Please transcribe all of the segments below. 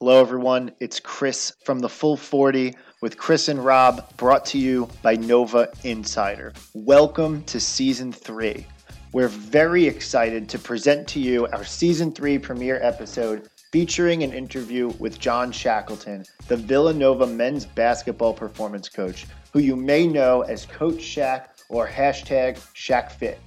Hello, everyone. It's Chris from the Full 40 with Chris and Rob, brought to you by Nova Insider. Welcome to season three. We're very excited to present to you our season three premiere episode featuring an interview with John Shackleton, the Villanova men's basketball performance coach, who you may know as Coach Shack or hashtag ShackFit.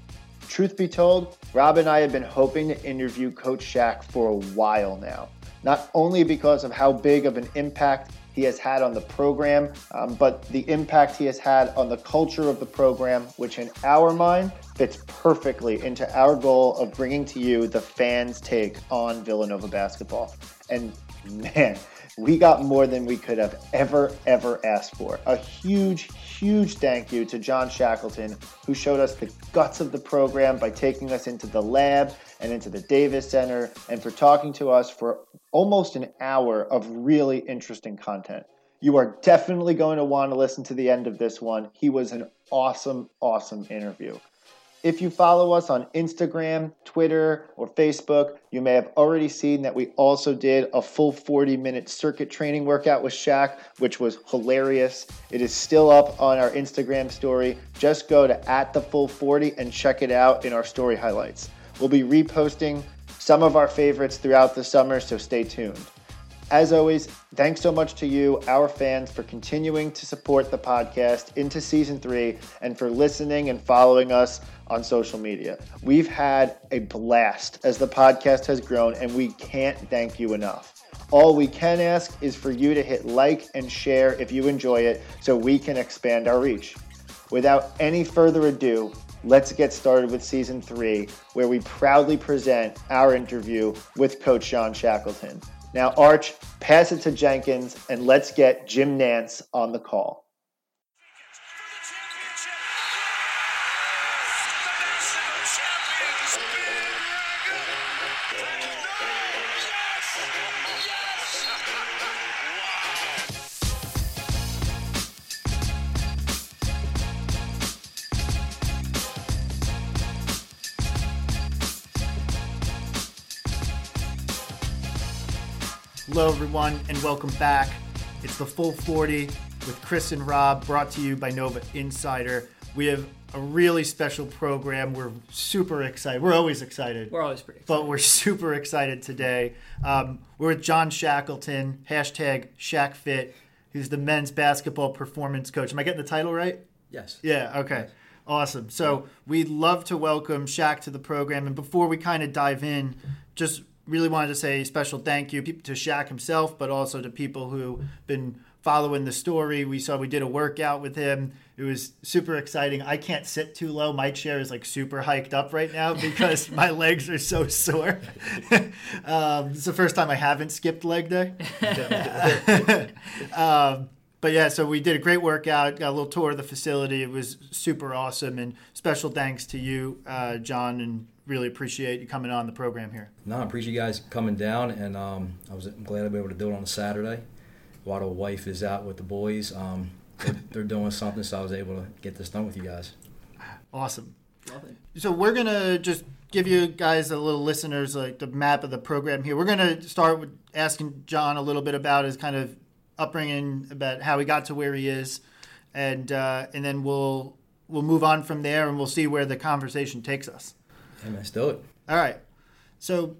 Truth be told, Rob and I have been hoping to interview Coach Shack for a while now not only because of how big of an impact he has had on the program, um, but the impact he has had on the culture of the program, which in our mind fits perfectly into our goal of bringing to you the fans' take on Villanova basketball. And man, we got more than we could have ever, ever asked for. A huge, huge thank you to John Shackleton, who showed us the guts of the program by taking us into the lab and into the Davis Center, and for talking to us for almost an hour of really interesting content. You are definitely going to want to listen to the end of this one. He was an awesome, awesome interview. If you follow us on Instagram, Twitter, or Facebook, you may have already seen that we also did a full 40 minute circuit training workout with Shack, which was hilarious. It is still up on our Instagram story. Just go to at the full 40 and check it out in our story highlights. We'll be reposting some of our favorites throughout the summer, so stay tuned. As always, thanks so much to you, our fans, for continuing to support the podcast into season three and for listening and following us on social media. We've had a blast as the podcast has grown, and we can't thank you enough. All we can ask is for you to hit like and share if you enjoy it so we can expand our reach. Without any further ado, let's get started with season three, where we proudly present our interview with Coach John Shackleton. Now, Arch, pass it to Jenkins, and let's get Jim Nantz on the call. Hello, everyone, and welcome back. It's the Full 40 with Chris and Rob, brought to you by Nova Insider. We have a really special program. We're super excited. We're always excited. We're always pretty excited. But we're super excited today. Um, we're with John Shackleton, hashtag ShackFit, who's the men's basketball performance coach. Am I getting the title right? Yes. Yeah, okay. Awesome. So we'd love to welcome Shack to the program. And before we kind of dive in, just really wanted to say a special thank you to Shack himself, but also to people who've been following the story. We saw we did a workout with him. It was super exciting. I can't sit too low. My chair is like super hiked up right now because my legs are so sore. um, it's the first time I haven't skipped leg day. um, but yeah, so we did a great workout, got a little tour of the facility. It was super awesome. And special thanks to you, uh, John, and really appreciate you coming on the program here. No, I appreciate you guys coming down, and um, I was I'm glad to be able to do it on a Saturday while the wife is out with the boys. Um, they're, they're, doing something, so I was able to get this done with you guys. Awesome. Love it. So we're gonna just give you guys a little listeners like the map of the program here. We're gonna start with asking John a little bit about his kind of upbringing, about how he got to where he is, and uh, and then we'll we'll move on from there, and we'll see where the conversation takes us. Hey, let's do it. All right. So,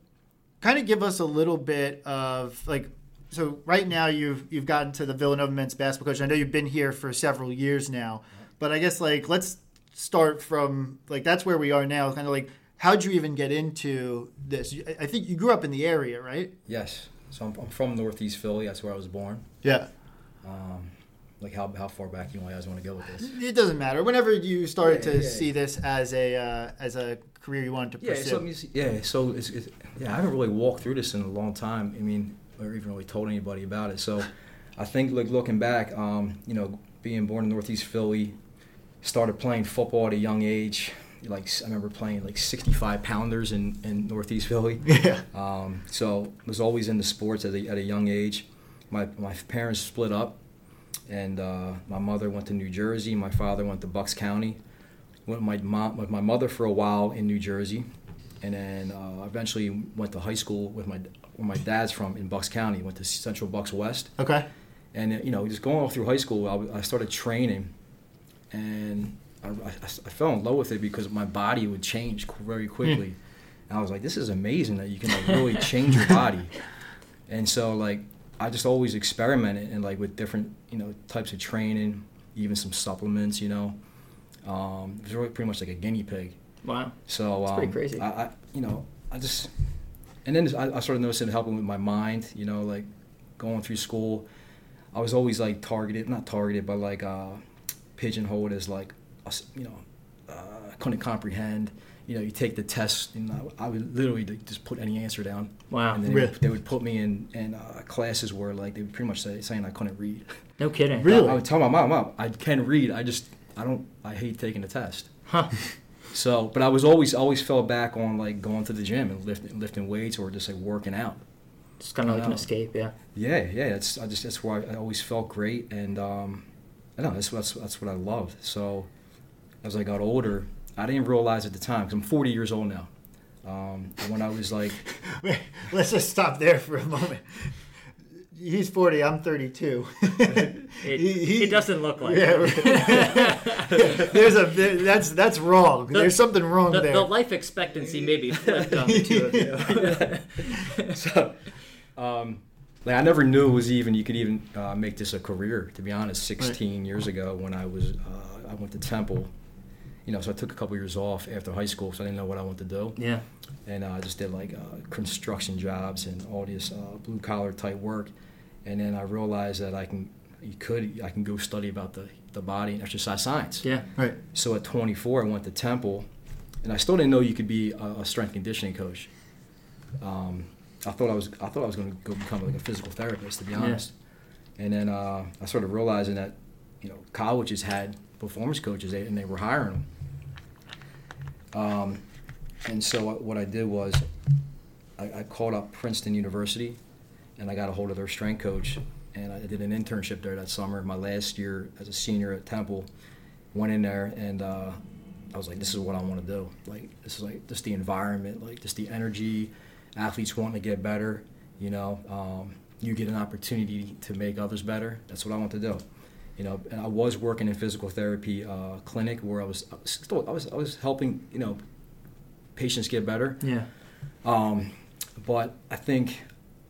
kind of give us a little bit of like. So right now you've you've gotten to the Villanova men's basketball coach. I know you've been here for several years now, but I guess like let's start from like that's where we are now. Kind of like how'd you even get into this? I think you grew up in the area, right? Yes. So I'm, I'm from Northeast Philly. That's where I was born. Yeah. Um, like how, how far back you guys want to go with this? It doesn't matter. Whenever you started yeah, to yeah, see yeah. this as a uh, as a career you wanted to pursue. Yeah, so, yeah. So it's, it's, yeah, I haven't really walked through this in a long time. I mean, or even really told anybody about it. So I think like looking back, um, you know, being born in Northeast Philly, started playing football at a young age. Like I remember playing like 65 pounders in, in Northeast Philly. Yeah. Um, so was always into sports at a, at a young age. My my parents split up and uh, my mother went to New Jersey. My father went to Bucks County. Went with my mom, with my mother for a while in New Jersey, and then uh, eventually went to high school with my where my dad's from in Bucks County. Went to Central Bucks West, Okay. and uh, you know just going all through high school, I, I started training, and I, I, I fell in love with it because my body would change very quickly, and I was like, this is amazing that you can like really change your body, and so like I just always experimented and like with different you know types of training, even some supplements, you know. Um, it was really pretty much like a guinea pig. Wow. So That's um, pretty crazy. I, I, you know, I just, and then I, I started noticing it helping with my mind. You know, like going through school, I was always like targeted, not targeted, but like uh, pigeonholed as like, you know, uh, couldn't comprehend. You know, you take the test, and I, I would literally just put any answer down, Wow. and then Really? they, would, they would put me in in uh, classes where like they would pretty much say, saying I couldn't read. No kidding. Really? I would tell my mom, mom, I can read. I just, I don't, I hate taking the test. Huh. So, but I was always always fell back on like going to the gym and lifting lifting weights or just like working out. Just kind of like an escape, yeah. Yeah, yeah. That's I just that's where I, I always felt great, and um, I know that's that's that's what I loved. So, as I got older, I didn't realize at the time because I'm 40 years old now. Um, when I was like, Wait, let's just stop there for a moment. He's 40, I'm 32. It, He- he- it doesn't look like Yeah, it. There's a that's that's wrong. The- There's something wrong the, there. the life expectancy may be flipped on the two of you. so, um, like I never knew it was even you could even uh, make this a career. To be honest, 16 years ago when I was uh, I went to Temple, you know, so I took a couple years off after high school, so I didn't know what I wanted to do, yeah. and uh, I just did like uh, construction jobs and all this uh, blue collar type work, and then I realized that I can you could I can go study about the the body and exercise science. Yeah. right. So at 24, I went to Temple, and I still didn't know you could be a, a strength conditioning coach. Um, I thought I was I thought I was going to go become like a physical therapist, to be Yeah. honest. And then uh, I started realizing that you know colleges had performance coaches, and they were hiring them. Um, and so what- I did was I, I called up Princeton University, and I got a hold of their strength coach, and I did an internship there that summer. My last year as a senior at Temple, went in there and uh, I was like, this is what I want to do. Like this is like just the environment, like just the energy, athletes wanting to get better. You know, um, you get an opportunity to make others better. That's what I want to do. You know, and I was working in physical therapy uh, clinic where I was I still I was I was helping you know patients get better. Yeah. Um, but I think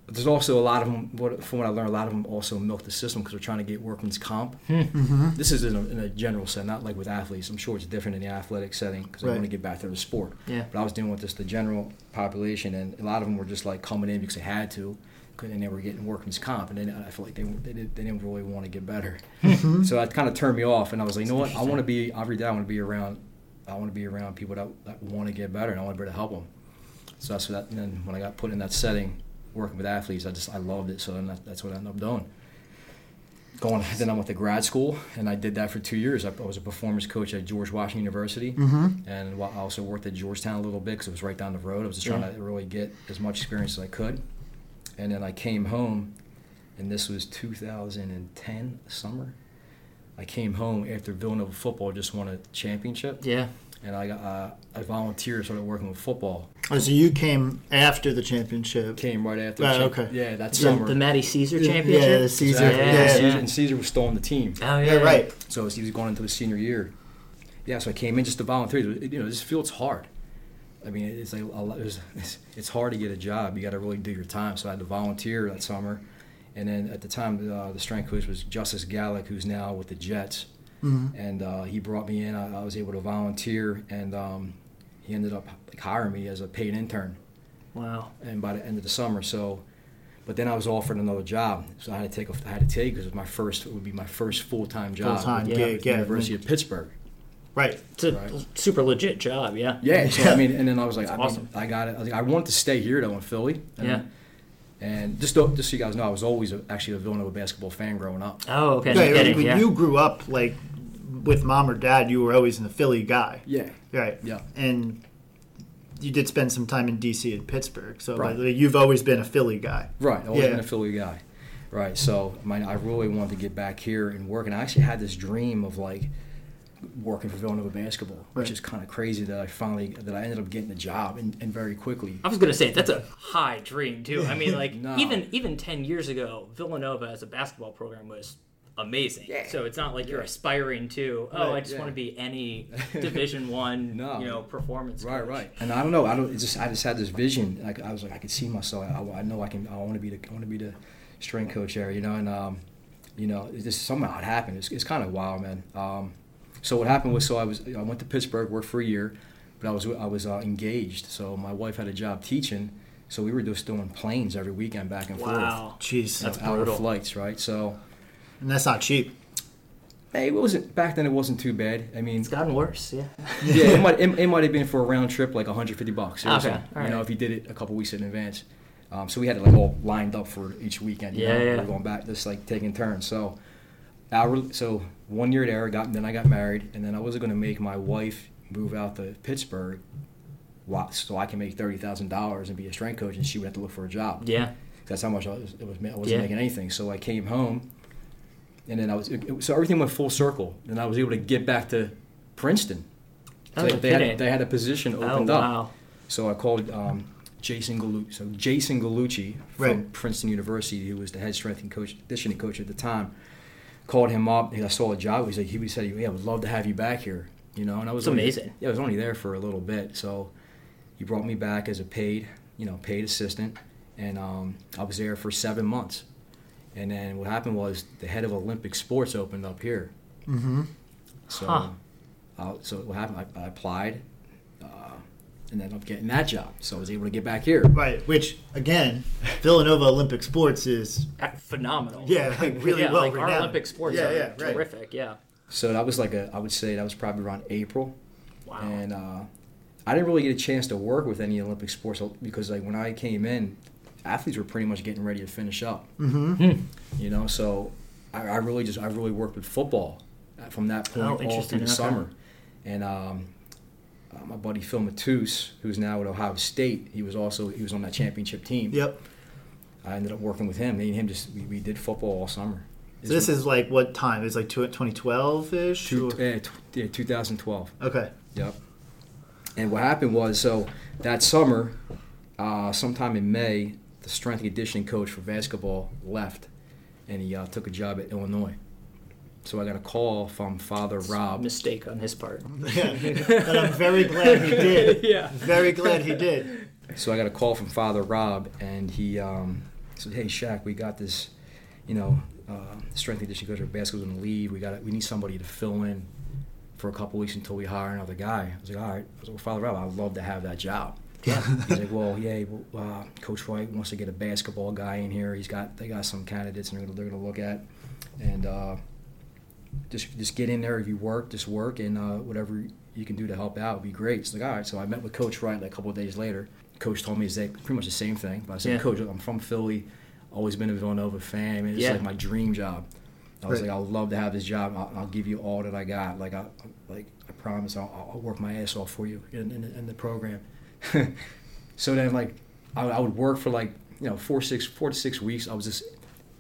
there's also a lot of them. What, from what I learned, a lot of them also milk the system because they're trying to get workman's comp. Mm-hmm. This is in a, in a general setting, not like with athletes. I'm sure it's different in the athletic setting because I Right. want to get back to the sport. Yeah. But I was dealing with just the general population, and a lot of them were just like coming in because they had to, and they were getting workman's comp, and then I feel like they they, did, they didn't really want to get better. so that kind of turned me off, and I was like, you know what? I want to be every day. I want to be around. I want to be around people that, that want to get better, and I want to be able to help them. So that's what that. And then when I got put in that setting, working with athletes, I just I loved it. So then that, that's what I ended up doing. Going then I went to grad school, and I did that for two years. I, I was a performance coach at George Washington University, Mm-hmm. and while I also worked at Georgetown a little bit because it was right down the road. I was just trying to really get as much experience as I could. And then I came home, and this was 2010 summer. I came home after Villanova football just won a championship, Yeah. and I got uh, I volunteered, started working with football. Oh, so you came after the championship. Came right after. The champ- okay. Yeah, that The, summer. the Matty Szczur championship. Yeah, the Szczur. Exactly. Yeah, And yeah. Szczur, and Szczur was still on the team. Oh, yeah. Yeah, right. So he was going into his senior year. Yeah, so I came in just to volunteer. You know, this field's hard. I mean, it's a it's, it's- hard to get a job. You got to really do your time. So I had to volunteer that summer, and then at the time, uh, the strength coach was Justus Galac, who's now with the Jets, Mm-hmm. and uh, he brought me in. I, I was able to volunteer, and um, he ended up like, hiring me as a paid intern. Wow. And by the end of the summer, so. But then I was offered another job, so I had to take. A, I had to take because it was my first. It would be my first full time job. Full-time with gig, the yeah. University of Pittsburgh. Right. It's a Right. super legit job, yeah. Yeah, so Yeah. I mean, and then I was like, That's I, awesome. mean, I got it. I, was like, I wanted to stay here though in Philly. And, Yeah. And just to, just so you guys know, I was always a, actually a Villanova basketball fan growing up. Oh, okay. Yeah, no kidding, when yeah. you grew up like with mom or dad, you were always in the Philly guy. Yeah. Right. Yeah. And you did spend some time in DC and Pittsburgh, so Right. like, you've always been a Philly guy. Right. Always Yeah. been a Philly guy. Right. So my, I really wanted to get back here and work, and I actually had this dream of like working for Villanova basketball, which is kind of crazy that I finally that I ended up getting a job and, and very quickly. I was gonna say that's a high dream too. I mean, like No. even even ten years ago, Villanova as a basketball program was amazing. Yeah. So it's not like you're aspiring to oh, I just yeah. want to be any Division One, No. you know, performance. Right, coach. right. And I don't know. I don't. Just I just had this vision. Like I was like I could see myself. I, I know I can. I want to be the. I want to be the strength coach there. You know, and um, you know, this somehow it happened. It's, it's kind of wild, man. Um, so what happened was, so I was I went to Pittsburgh, worked for a year, but I was I was uh, engaged. So my wife had a job teaching. So we were just doing planes every weekend back and forth. Wow. Jeez. That's hour brutal. flights, right? So and that's not cheap. hey, it wasn't back then. It wasn't too bad. I mean, It's gotten worse. Yeah. yeah, it might it, it might have been for a round trip like 150 bucks. Okay, all You know, if you did it a couple weeks in advance. Um, so we had it like all lined up for each weekend. You Yeah, know? We yeah. were going back, just like taking turns. So, our, so one year there, I got then I got married, and then I was going to make my wife move out to Pittsburgh, so I can make thirty thousand dollars and be a strength coach, and she would have to look for a job. Yeah. That's how much I was. It was I wasn't Yeah. making anything. So I came home, and then I was. It, so everything went full circle, and I was able to get back to Princeton. Oh, you're they had they had a position Oh opened up. So I called um, Jason Gallucci. So Jason Gallucci from Right. Princeton University, who was the head strength and coach, conditioning coach at the time, called him up. I saw a job. He's like, he said, "Yeah, I would love to have you back here." You know, and I was It's only- amazing. Yeah, I was only there for a little bit, so he brought me back as a paid, you know, paid assistant, and um, I was there for seven months. And then what happened was the head of Olympic sports opened up here. Mm-hmm. So, Huh. uh, so what happened? I, I applied, uh, and ended up getting that job. So I was able to get back here. Right, which again, Villanova Olympic Sports is Uh, Phenomenal. Yeah, like, really yeah, well like our. Olympic sports Yeah, are yeah, right. terrific. Yeah. So that was like a, I would say that was probably around April, Wow. and uh, I didn't really get a chance to work with any Olympic sports because like when I came in, athletes were pretty much getting ready to finish up. mm-hmm. You know, so I, I really just I really worked with football uh, from that point Oh, all through the Okay. summer, and um, uh, my buddy Phil Matus, who's now at Ohio State, he was also he was on that championship team. Yep. I ended up working with him. Me and him just we, we did football all summer. So this is like what time? It's like 2012 ish. two, uh, tw- yeah, 2012. Okay. Yep. And what happened was, so that summer, uh, sometime in May, the strength and conditioning coach for basketball left, and he uh, took a job at Illinois. So I got a call from Father Rob. Mistake on his part. Yeah. and I'm very glad he did. yeah. Very glad he did. So I got a call from Father Rob, and he um, said, "Hey, Shack, we got this, you know, uh, strength and conditioning coach for basketball's gonna leave. We got we need somebody to fill in for a couple weeks until we hire another guy." I was like, "All right." I was like, well, "Father Rob, I'd love to have that job." Yeah. He's like, "Well, yeah, well, uh, Coach Wright wants to get a basketball guy in here. He's got they got some candidates, and they're gonna, they're gonna look at, and uh, just just get in there. If you work, just work, and uh, whatever you can do to help out would be great." It's like, "All right." So I met with Coach Wright like a couple of days later. Coach told me exact pretty much the same thing, but I said, Yeah. "Coach, I'm from Philly, always been a Villanova fan. I mean, it's Yeah. like my dream job." I was Right. like, "I'd love to have this job. I'll, I'll give you all that I got. Like, I like I promise, I'll, I'll work my ass off for you in, in, in the program." so then, like, I, I would work for like you know four six four to six weeks. I was just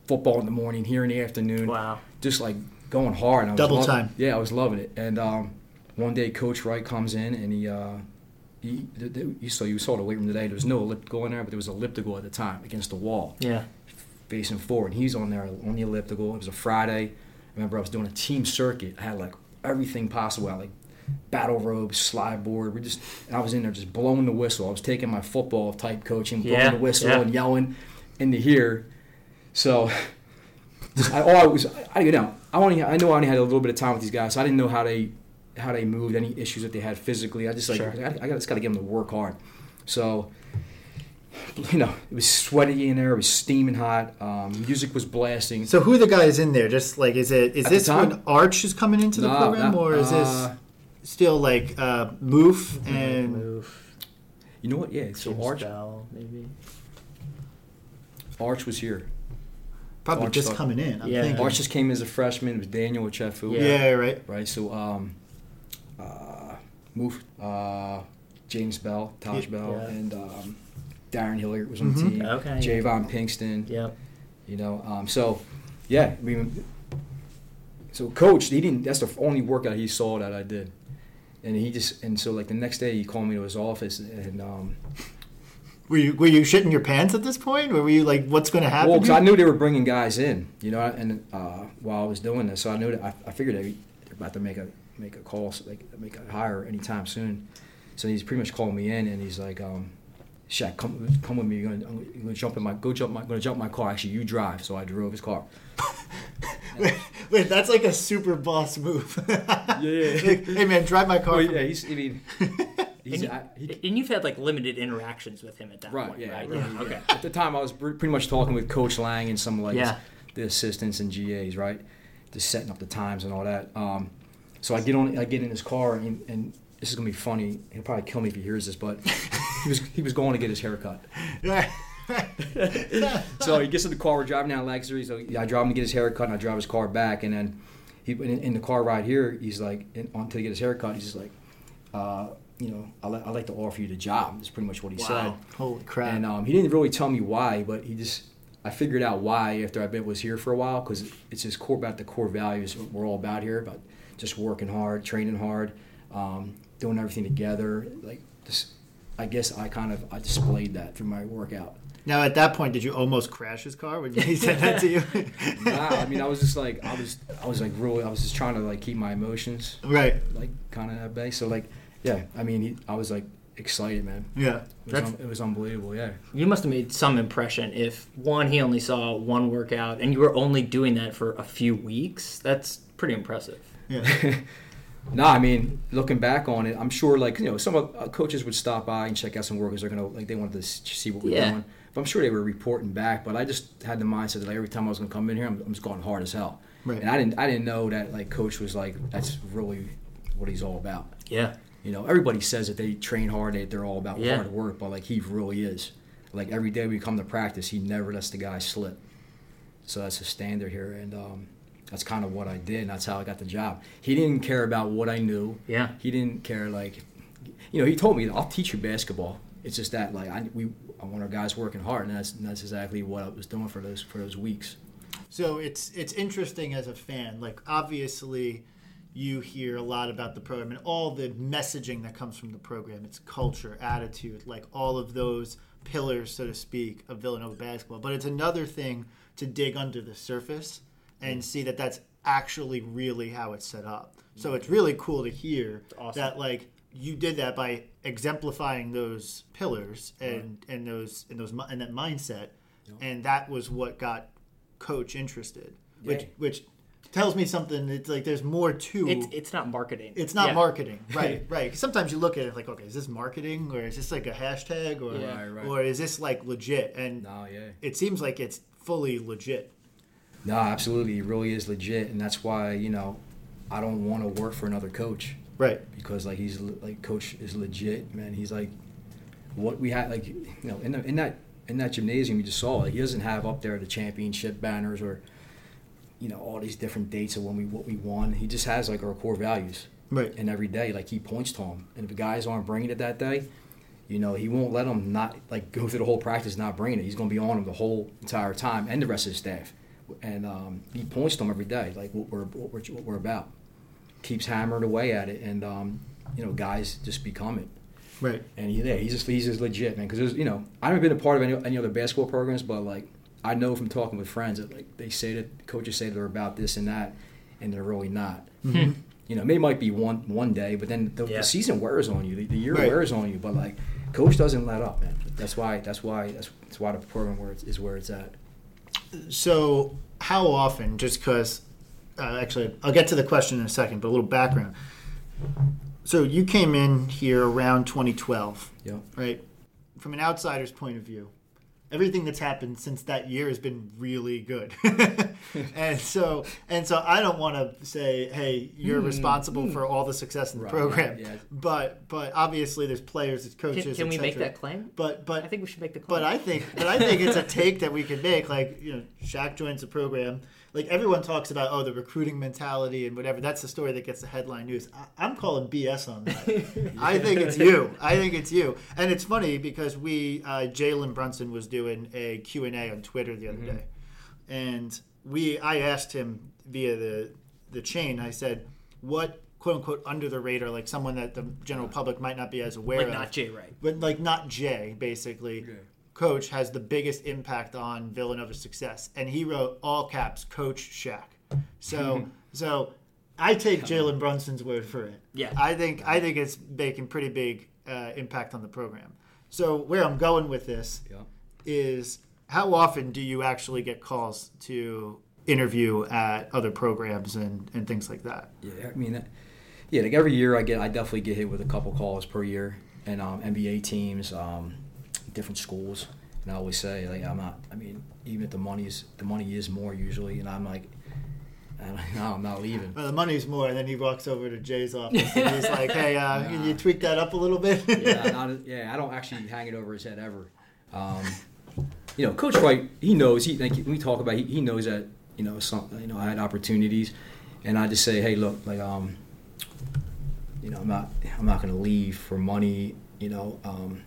football in the morning, here in the afternoon, Wow. just like going hard. And I was Double time. Yeah, I was loving it. And um, one day, Coach Wright comes in and he. Uh, he, the, the, you saw you saw the weight room today. There was no elliptical in there, but there was elliptical at the time against the wall Yeah. facing forward. And he's on there on the elliptical. It was a Friday. I remember I was doing a team circuit. I had like everything possible. I had like battle ropes, slide board. We just I was in there just blowing the whistle. I was taking my football type coaching, blowing Yeah, the whistle yeah. and yelling into here. So I, all I was, I you know, I only I know I only had a little bit of time with these guys. So I didn't know how they how they moved, any issues that they had physically. I just like Sure. I, I just got to get them to work hard. So you know, it was sweaty in there. It was steaming hot. Um, music was blasting. So who are the guys in there? Just like is it is At this time? when Arch is coming into the No, program, no, or is this uh, still like uh, Mouph and move. you know what? Yeah. So James Arch Bell, maybe. Arch was here. Probably Arch just thought- coming in? I'm Yeah. thinking. Arch just came as a freshman. It was Daniel Ochefu. yeah. right. Right. So um, uh, move uh, James Bell, Taj Yeah. Bell, Yeah. and um, Darren Hilliard was on the Mhm. team. Okay. JayVaughn Pinkston. Yeah. You know. Um, so yeah. I mean, so coach, he didn't. That's the only workout he saw that I did, and he just and so like the next day he called me to his office and. um were you were you shitting your pants at this point, or were you like, "What's going to happen?" Well, because I knew they were bringing guys in, you know, and uh, while I was doing this, so I knew that I, I figured they they're about to make a make a call, so they make a hire anytime soon. So he's pretty much calling me in, and he's like, um, "Shack, come come with me. You're gonna, I'm gonna jump in my go jump my gonna jump my car. Actually, you drive." So I drove his car. wait, wait, that's like a super boss move. yeah, yeah. Like, hey man, drive my car. Well, yeah, he's, I mean, and, you, I, he, and, you've had like limited interactions with him at that right, point, yeah, right? right? Yeah, okay. At the time, I was pretty much talking with Coach Lang and some like yeah. the assistants and GAs, right? Just setting up the times and all that. Um, so I get on, I get in his car, and, and this is gonna be funny. He'll probably kill me if he hears this, but he was he was going to get his haircut. so he gets in the car. We're driving down Lancaster. So I drive him to get his haircut, and I drive his car back. And then he in, in the car ride here, he's like, in, on to get his haircut. He's just like, uh, you know, I like I like to offer you the job. That's pretty much what he wow. said. Holy crap! And um, he didn't really tell me why, but he just I figured out why after I been was here for a while because it's his core about the core values we're all about here about just working hard, training hard, um, doing everything together. Like just, I guess I kind of I displayed that through my workout. Now, at that point, did you almost crash his car when he said that to you? nah, I mean, I was just like, I was, I was like, really, I was just trying to like keep my emotions, right, like kind of at bay. So like, yeah, I mean, he, I was like excited, man. Yeah, it was, un, it was unbelievable. Yeah, you must have made some impression. If one, he only saw one workout, and you were only doing that for a few weeks. That's pretty impressive. Yeah. no, I mean, looking back on it, I'm sure like you know some uh, coaches would stop by and check out some workers. They're gonna like they wanted to see what we're yeah. doing. But I'm sure they were reporting back. But I just had the mindset that like every time I was gonna come in here, I'm, I'm just going hard as hell. Right. And I didn't I didn't know that like coach was like that's really what he's all about. Yeah. You know, everybody says that they train hard, that they're all about yeah. hard work, but like he really is. Like every day we come to practice, he never lets the guy slip. So that's a standard here, and um, that's kind of what I did, and that's how I got the job. He didn't care about what I knew. Yeah. He didn't care like, you know, he told me, "I'll teach you basketball." It's just that like I we I want our guys working hard, and that's and that's exactly what I was doing for those for those weeks. So it's it's interesting as a fan. Like obviously, you hear a lot about the program and all the messaging that comes from the program. It's culture, attitude, like all of those pillars, so to speak, of Villanova basketball. But it's another thing to dig under the surface and mm. see that that's actually really how it's set up. So it's really cool to hear awesome. that like you did that by exemplifying those pillars and right. and those and those and that mindset, yep. and that was what got coach interested, which which tells me something. It's like there's more to. It. It's, it's not marketing. It's not yeah. marketing, right? right. Sometimes you look at it like, okay, is this marketing or is this like a hashtag or yeah. right, right. or is this like legit? And no, yeah, it seems like it's fully legit. No, absolutely, it really is legit, and that's why you know I don't want to work for another coach. Right. Because like he's like coach is legit, man. He's like what we had like you know in, the, in that in that gymnasium you just saw like he doesn't have up there the championship banners or you know all these different dates of when we what we won. He just has like our core values. Right. And every day like he points to them, and if the guys aren't bringing it that day, you know he won't let them not like go through the whole practice not bringing it. He's going to be on them the whole entire time and the rest of the staff. And um, he points to them every day, like what we're what we're, what we're about keeps hammering away at it, and um, you know, guys just become it. Right. And he, yeah, he's just he's just legit, man. Because you know, I haven't been a part of any, any other basketball programs, but like I know from talking with friends that like they say that coaches say they're about this and that, and they're really not. Mm-hmm. You know, maybe might be one one day, but then the, yeah. the season wears on you. The, the year right. wears on you. But like, coach doesn't let up, man. That's why. That's why. That's, that's why the program where it's, is where it's at. So, how often? Just because uh, actually, I'll get to the question in a second, but a little background. So you came in here around 2012, yeah. right? From an outsider's point of view, everything that's happened since that year has been really good, and so and so I don't want to say, hey, you're mm, responsible mm. for all the success in the right, program, right, yeah. but but obviously there's players, there's coaches. Can, can we make that claim? But but I think we should make the claim. But I think but I think it's a take that we could make. Like you know, Shack joins the program like everyone talks about oh the recruiting mentality and whatever that's the story that gets the headline news I, am calling bs on that i think it's you i think it's you and it's funny because we uh, jalen brunson was doing a q&a on twitter the other mm-hmm. day and we i asked him via the the chain. I said, what quote unquote under the radar, like someone that the general public might not be as aware Like of, not Jay Wright. but like not Jay, basically. Coach has the biggest impact on Villanova's success, and he wrote all caps, Coach Shack. So, so I take Jalen Brunson's word for it. Yeah. I think I think it's making pretty big uh, impact on the program. So where I'm going with this Yeah. is how often do you actually get calls to interview at other programs and, and things like that? Yeah, I mean, yeah, like every year I get, I definitely get hit with a couple calls per year, and um, NBA teams, um, different schools, and I always say like I'm not. I mean, even if the money's the money is more usually, and I'm like, no, I'm not leaving. Well, the money's more, and then he walks over to Jay's office and he's like, "Hey, uh, can you tweak that up a little bit?" yeah, not, yeah, I don't actually hang it over his head ever. Um, you know, Coach Wright, he knows. He like we talk about, he, he knows that you know some, you know I had opportunities, and I just say, hey, look, like um, you know, I'm not, I'm not going to leave for money. You know, um,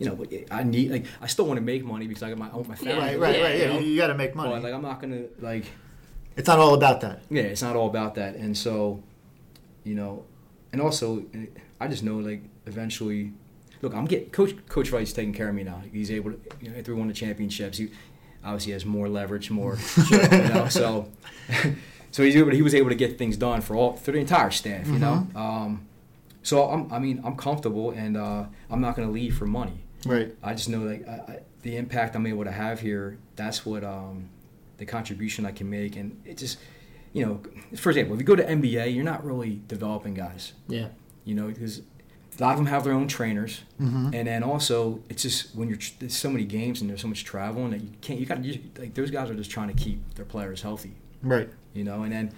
you know, but I need like I still want to make money because I got my own my family. right, right, right. you Yeah, know? you, got to make money. But like I'm not gonna like it's not all about that. yeah, it's not all about that. And so, you know, and also, I just know like eventually, look, I'm getting Coach Coach Wright's taking care of me now. He's able to, you know, after we won the championships, he obviously has more leverage, more, you know. So, so he's able. To, he was able to get things done for all for the entire staff, you know. Um, so I'm, I mean, I'm comfortable, and uh, I'm not going to leave for money. Right. I just know like I, I, the impact I'm able to have here. That's what um, the contribution I can make, and it just you know, for example, if you go to NBA, you're not really developing guys. Yeah. You know, because a lot of them have their own trainers, Mm-hmm. and then also it's just when you're there's so many games and there's so much traveling that you can't. You got to like those guys are just trying to keep their players healthy. Right. You know, and then.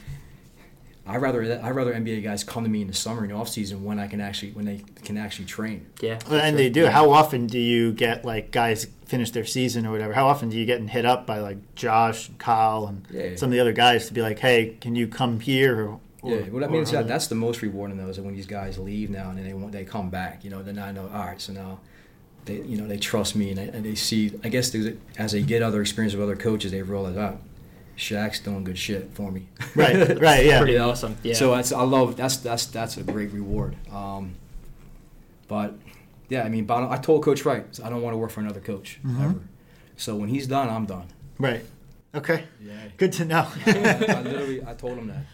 I rather I rather NBA guys come to me in the summer and off season when I can actually when they can actually train. Yeah. Well, and they do. How often do you get like guys finish their season or whatever? How often do you get hit up by like Josh, and Kyle, and Yeah. some of the other guys to be like, "Hey, can you come here?" Or, or, Yeah, well, I mean, or- that, that's the most rewarding though is when these guys leave now and then they want they come back. You know, then I know, all right, so now they you know they trust me and they, and they see. I guess there's- as they get other experience with other coaches, they realize, oh, Shack's doing good shit for me. right, right, yeah. Pretty awesome. Yeah. So that's I love that's that's that's a great reward. Um, but yeah, I mean, bottom, I told Coach Wright I don't want to work for another coach Mm-hmm. ever. So when he's done, I'm done. Right. Okay. Yeah. Good to know. I, I literally I told him that.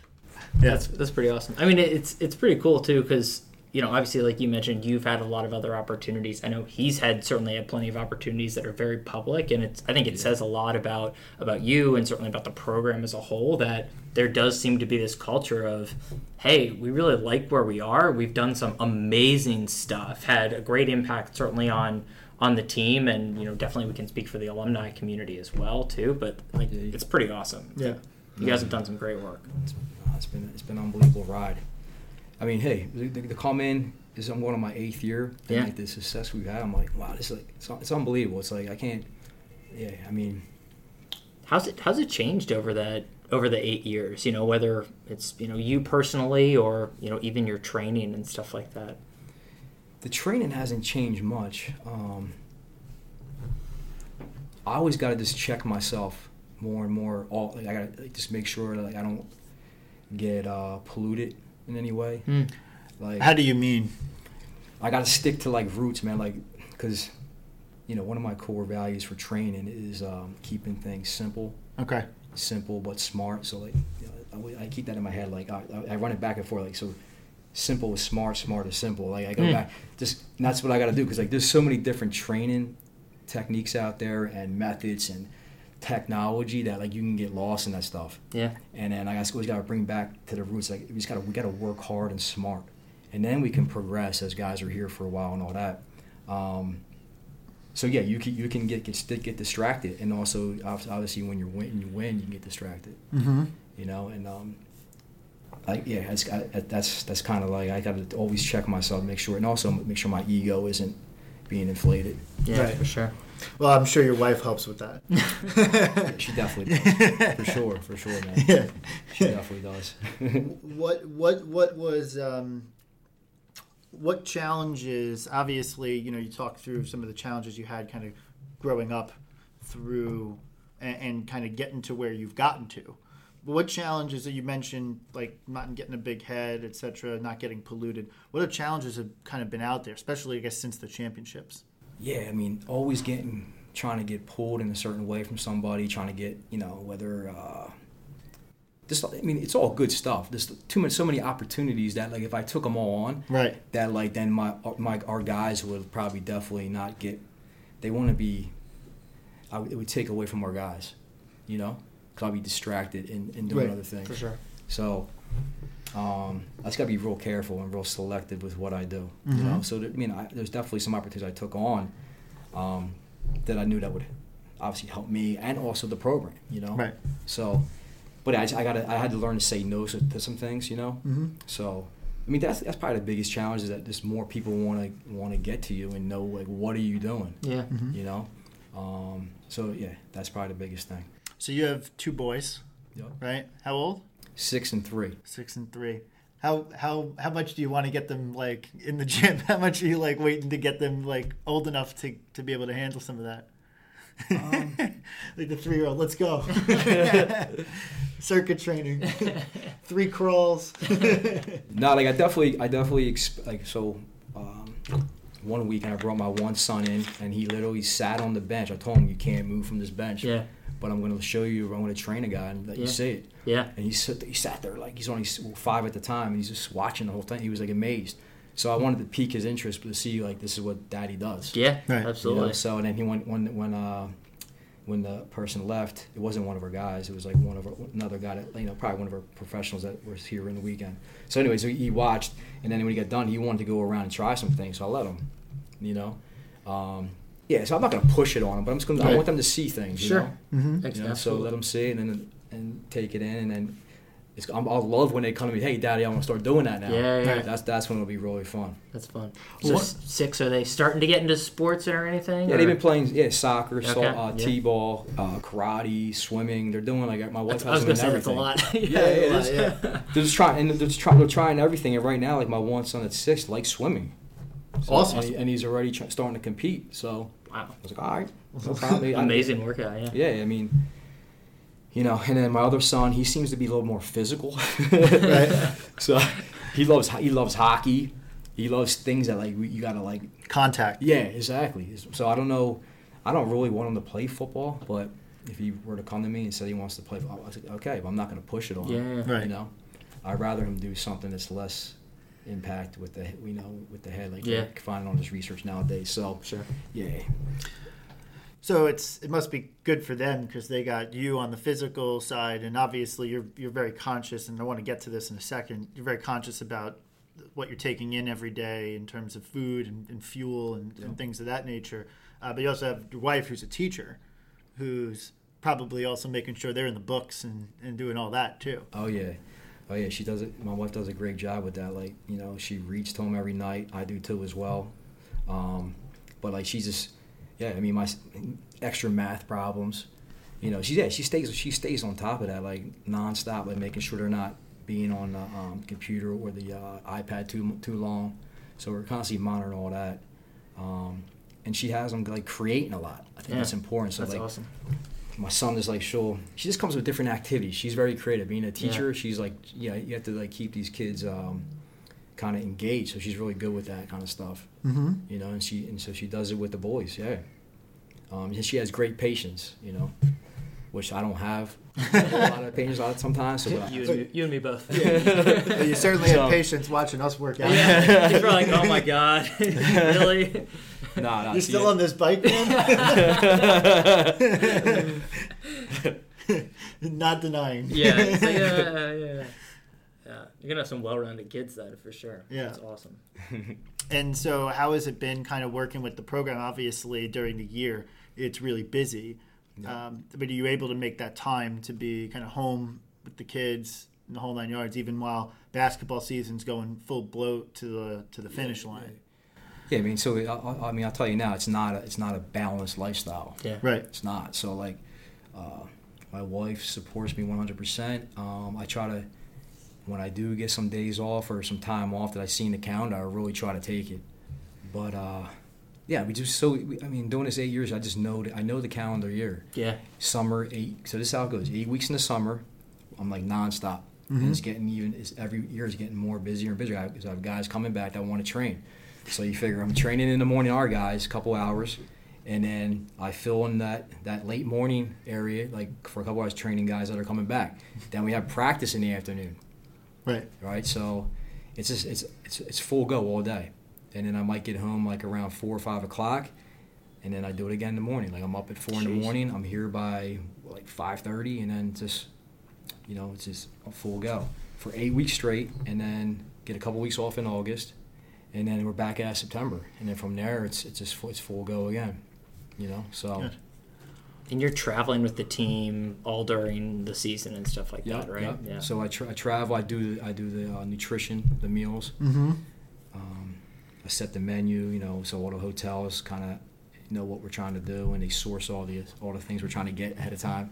yeah. That's that's pretty awesome. I mean, it's it's pretty cool too because you know obviously like you mentioned you've had a lot of other opportunities. I know he's had certainly had plenty of opportunities that are very public, and it's I think it says a lot about about you and certainly about the program as a whole that there does seem to be this culture of hey we really like where we are. We've done some amazing stuff, had a great impact certainly on on the team and you know definitely we can speak for the alumni community as well too but like Yeah. it's pretty awesome yeah. you guys have done some great work It's, it's been it's been an unbelievable ride. I mean, hey, the, the, the come in is I'm going on my eighth year. And Yeah. like the success we've had, I'm like, wow, this is like it's, it's unbelievable. It's like I can't. Yeah, I mean, How's it how's it changed over that over the eight years? You know, whether it's you know you personally or you know even your training and stuff like that. the training hasn't changed much. Um, I always got to just check myself more and more. All like, I got to like, just make sure that like I don't get uh, polluted in any way. Like How do you mean? I got to stick to like roots, man. Like, cause you know one of my core values for training is um, keeping things simple, Okay. simple but smart. So like, you know, I, I keep that in my head. Like I, I run it back and forth. Like so, simple is smart, smart is simple. Like I go Mm. back. Just and that's what I got to do because like there's so many different training techniques out there and methods and technology that like you can get lost in that stuff. Yeah. And then like, I guess always got to bring back to the roots. Like we just got to we got to work hard and smart, and then we can progress as guys are here for a while and all that. Um, so yeah, you can you can get get get distracted, and also obviously when you're win, you win, you can get distracted. Mm-hmm. You know, and um, like yeah, it's, I, that's that's kind of like I got to always check myself, make sure, and also make sure my ego isn't being inflated. Yeah, Right. for sure. Well, I'm sure your wife helps with that. Yeah, she definitely does, for sure, for sure, man. Yeah. She definitely does. what what what was um, what challenges? Obviously, you know, you talked through some of the challenges you had, kind of growing up through and, and kind of getting to where you've gotten to. what challenges that you mentioned, like not getting a big head, etc., not getting polluted? What are challenges have kind of been out there, especially I guess since the championships? Yeah, I mean, always getting trying to get pulled in a certain way from somebody, trying to get you know whether. Uh, just, I mean, it's all good stuff. There's too much, so many opportunities that, like, if I took them all on, right, that like then my my our guys would probably definitely not get. They want to be. I, it would take away from our guys, you know, because I'll be distracted and, in doing right. other things. For sure. So, um, I just gotta be real careful and real selective with what I do. Mm-hmm. You know, so that, I mean, I, there's definitely some opportunities I took on um, that I knew that would obviously help me and also the program. You know, Right. So, but I, I got I had to learn to say no to, to some things. You know, Mm-hmm. so. I mean that's that's probably the biggest challenge is that just more people want to want to get to you and know like what are you doing, Yeah. Mm-hmm. you know. Um, so yeah, that's probably the biggest thing. So you have two boys, Yep. right? How old? Six and three. Six and three. How how how much do you want to get them like in the gym? How much are you like waiting to get them like old enough to to be able to handle some of that? Um, like the three year old, let's go. Circuit training, three crawls. No, like I definitely, I definitely exp- like so. Um, one weekend I brought my one son in, and he literally sat on the bench. I told him, "You can't move from this bench." Yeah. But I'm going to show you. I'm going to train a guy and let Yeah. you see it. Yeah. And he sat, he sat there like he's only five at the time, and he's just watching the whole thing. He was like amazed. So I wanted to pique his interest, but to see like this is what Daddy does. Yeah. Right. You Absolutely. know, so and then he went when when uh, when the person left, it wasn't one of our guys. It was like one of our, another guy that you know probably one of our professionals that was here in the weekend. So anyway, so he watched, and then when he got done, he wanted to go around and try some things. So I let him. You know, um, yeah. So I'm not gonna push it on them, but I'm just gonna. I want them to see things. You Sure. know? mm-hmm. You know, so let them see and then and take it in, and then it's. I'm, I'll love when they come to me. Hey, Daddy, I want to start doing that now. Yeah, yeah. That's that's when it'll be really fun. That's fun. So What- six, are they starting to get into sports or anything? Yeah, or- they've been playing yeah soccer, so, Okay, uh, yeah. t-ball, uh, karate, swimming. They're doing like my wife I was has gonna them say in that's a lot. Yeah, it a lot, yeah. They're just trying and they're just trying. They're trying everything. And right now, like my one son at six likes swimming. So, Awesome. And, he- and he's already tr- starting to compete. So Wow. I was like, all right, no problem. I- Amazing workout. Yeah. Yeah, I mean, you know, and then my other son, he seems to be a little more physical. Right. So he loves he loves hockey. He loves things that like you gotta like Contact. yeah, exactly. So I don't know. I don't really want him to play football, but if he were to come to me and said he wants to play, I was like, okay, but I'm not going to push it on him. Yeah. Right. You know, I'd rather him do something that's less impact with the you know with the head, like Yeah. you can find on this research nowadays. So Sure. yeah, So it's it must be good for them because they got you on the physical side, and obviously you're you're very conscious. And I want to get to this in a second. You're very conscious about what you're taking in every day in terms of food and, and fuel and, and things of that nature. Uh, but you also have your wife, who's a teacher, who's probably also making sure they're in the books and, and doing all that too. oh yeah. Oh yeah, she does it. My wife does a great job with that. Like you know, she reads to him every night. I do too as well. Um, but like she's just, yeah. I mean, my extra math problems. You know, she yeah she stays she stays on top of that like nonstop, like making sure they're not being on the um, computer or the uh, iPad too too long. So we're constantly monitoring all that. Um, and she has them like creating a lot. I think Yeah. that's important. So That's like awesome. My son is like she'll she just comes with different activities. She's very creative. Being a teacher Yeah. she's like yeah you have to like keep these kids um, kind of engaged. So she's really good with that kind of stuff. Mm-hmm. you know and she and so she does it with the boys yeah. Um, and she has great patience you know which I don't have a lot of patience on it sometimes so You and me, you and me both. you certainly So- have patience watching us work out. Yeah. You're like, oh my god, really? nah, nah, You're see, still on this bike, man. Not denying. Yeah. Like, yeah, yeah. Yeah. You're gonna have some well-rounded kids then for sure. Yeah. That's awesome. And so, how has it been kind of working with the program? Obviously, during the year, it's really busy. Um, but are you able to make that time to be kind of home with the kids in the whole nine yards, even while basketball season's going full bloat to the to the finish line? yeah I mean so I, I- I mean I'll tell you now it's not a, it's not a balanced lifestyle Yeah. Right. It's not. So like, uh, my wife supports me 100%. Um, I try to, when I do get some days off or some time off that I see in the calendar, I really try to take it. But uh, yeah, we just so we, I mean, doing this eight years, I just know that I know the calendar year. Yeah. Summer eight. So this is how it goes: eight weeks in the summer, I'm like nonstop. Mm-hmm. And it's getting even. It's, every year is getting more busier and busier because I have guys coming back that want to train. So you figure I'm training in the morning, our guys, a couple hours, and then I fill in that that late morning area, like for a couple hours, training guys that are coming back. Then we have practice in the afternoon, Right. right? So it's just it's it's it's full go all day, and then I might get home like around four or five o'clock, and then I do it again in the morning. Like I'm up at four in the morning. I'm here by like five thirty, and then just you know it's just a full go for eight weeks straight, and then get a couple weeks off in August, and then we're back at September, and then from there it's it's just full, it's full go again. You know, so Good. And you're traveling with the team all during the season and stuff like yeah, that, right? yeah. Yeah. So I, tra- I travel. I do The, I do the uh, nutrition, the meals. Mm-hmm. I set the menu, you know, so all the hotels kind of know what we're trying to do, and they source all the all the things we're trying to get ahead of time.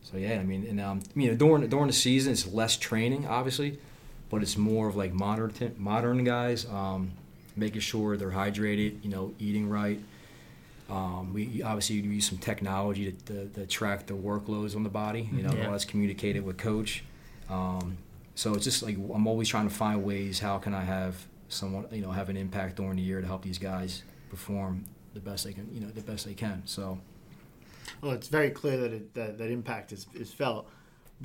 So yeah, I mean, and um, you know, during during the season, it's less training, obviously, but it's more of like modern modern guys, um, making sure they're hydrated, you know, eating right. Um, we obviously use some technology to, to, to track the workloads on the body. You know, Yeah. all that's communicated with coach. Um, so it's just like I'm always trying to find ways. How can I have someone, you know, have an impact during the year to help these guys perform the best they can, you know, the best they can. So Well, it's very clear that it, that, that impact is, is felt.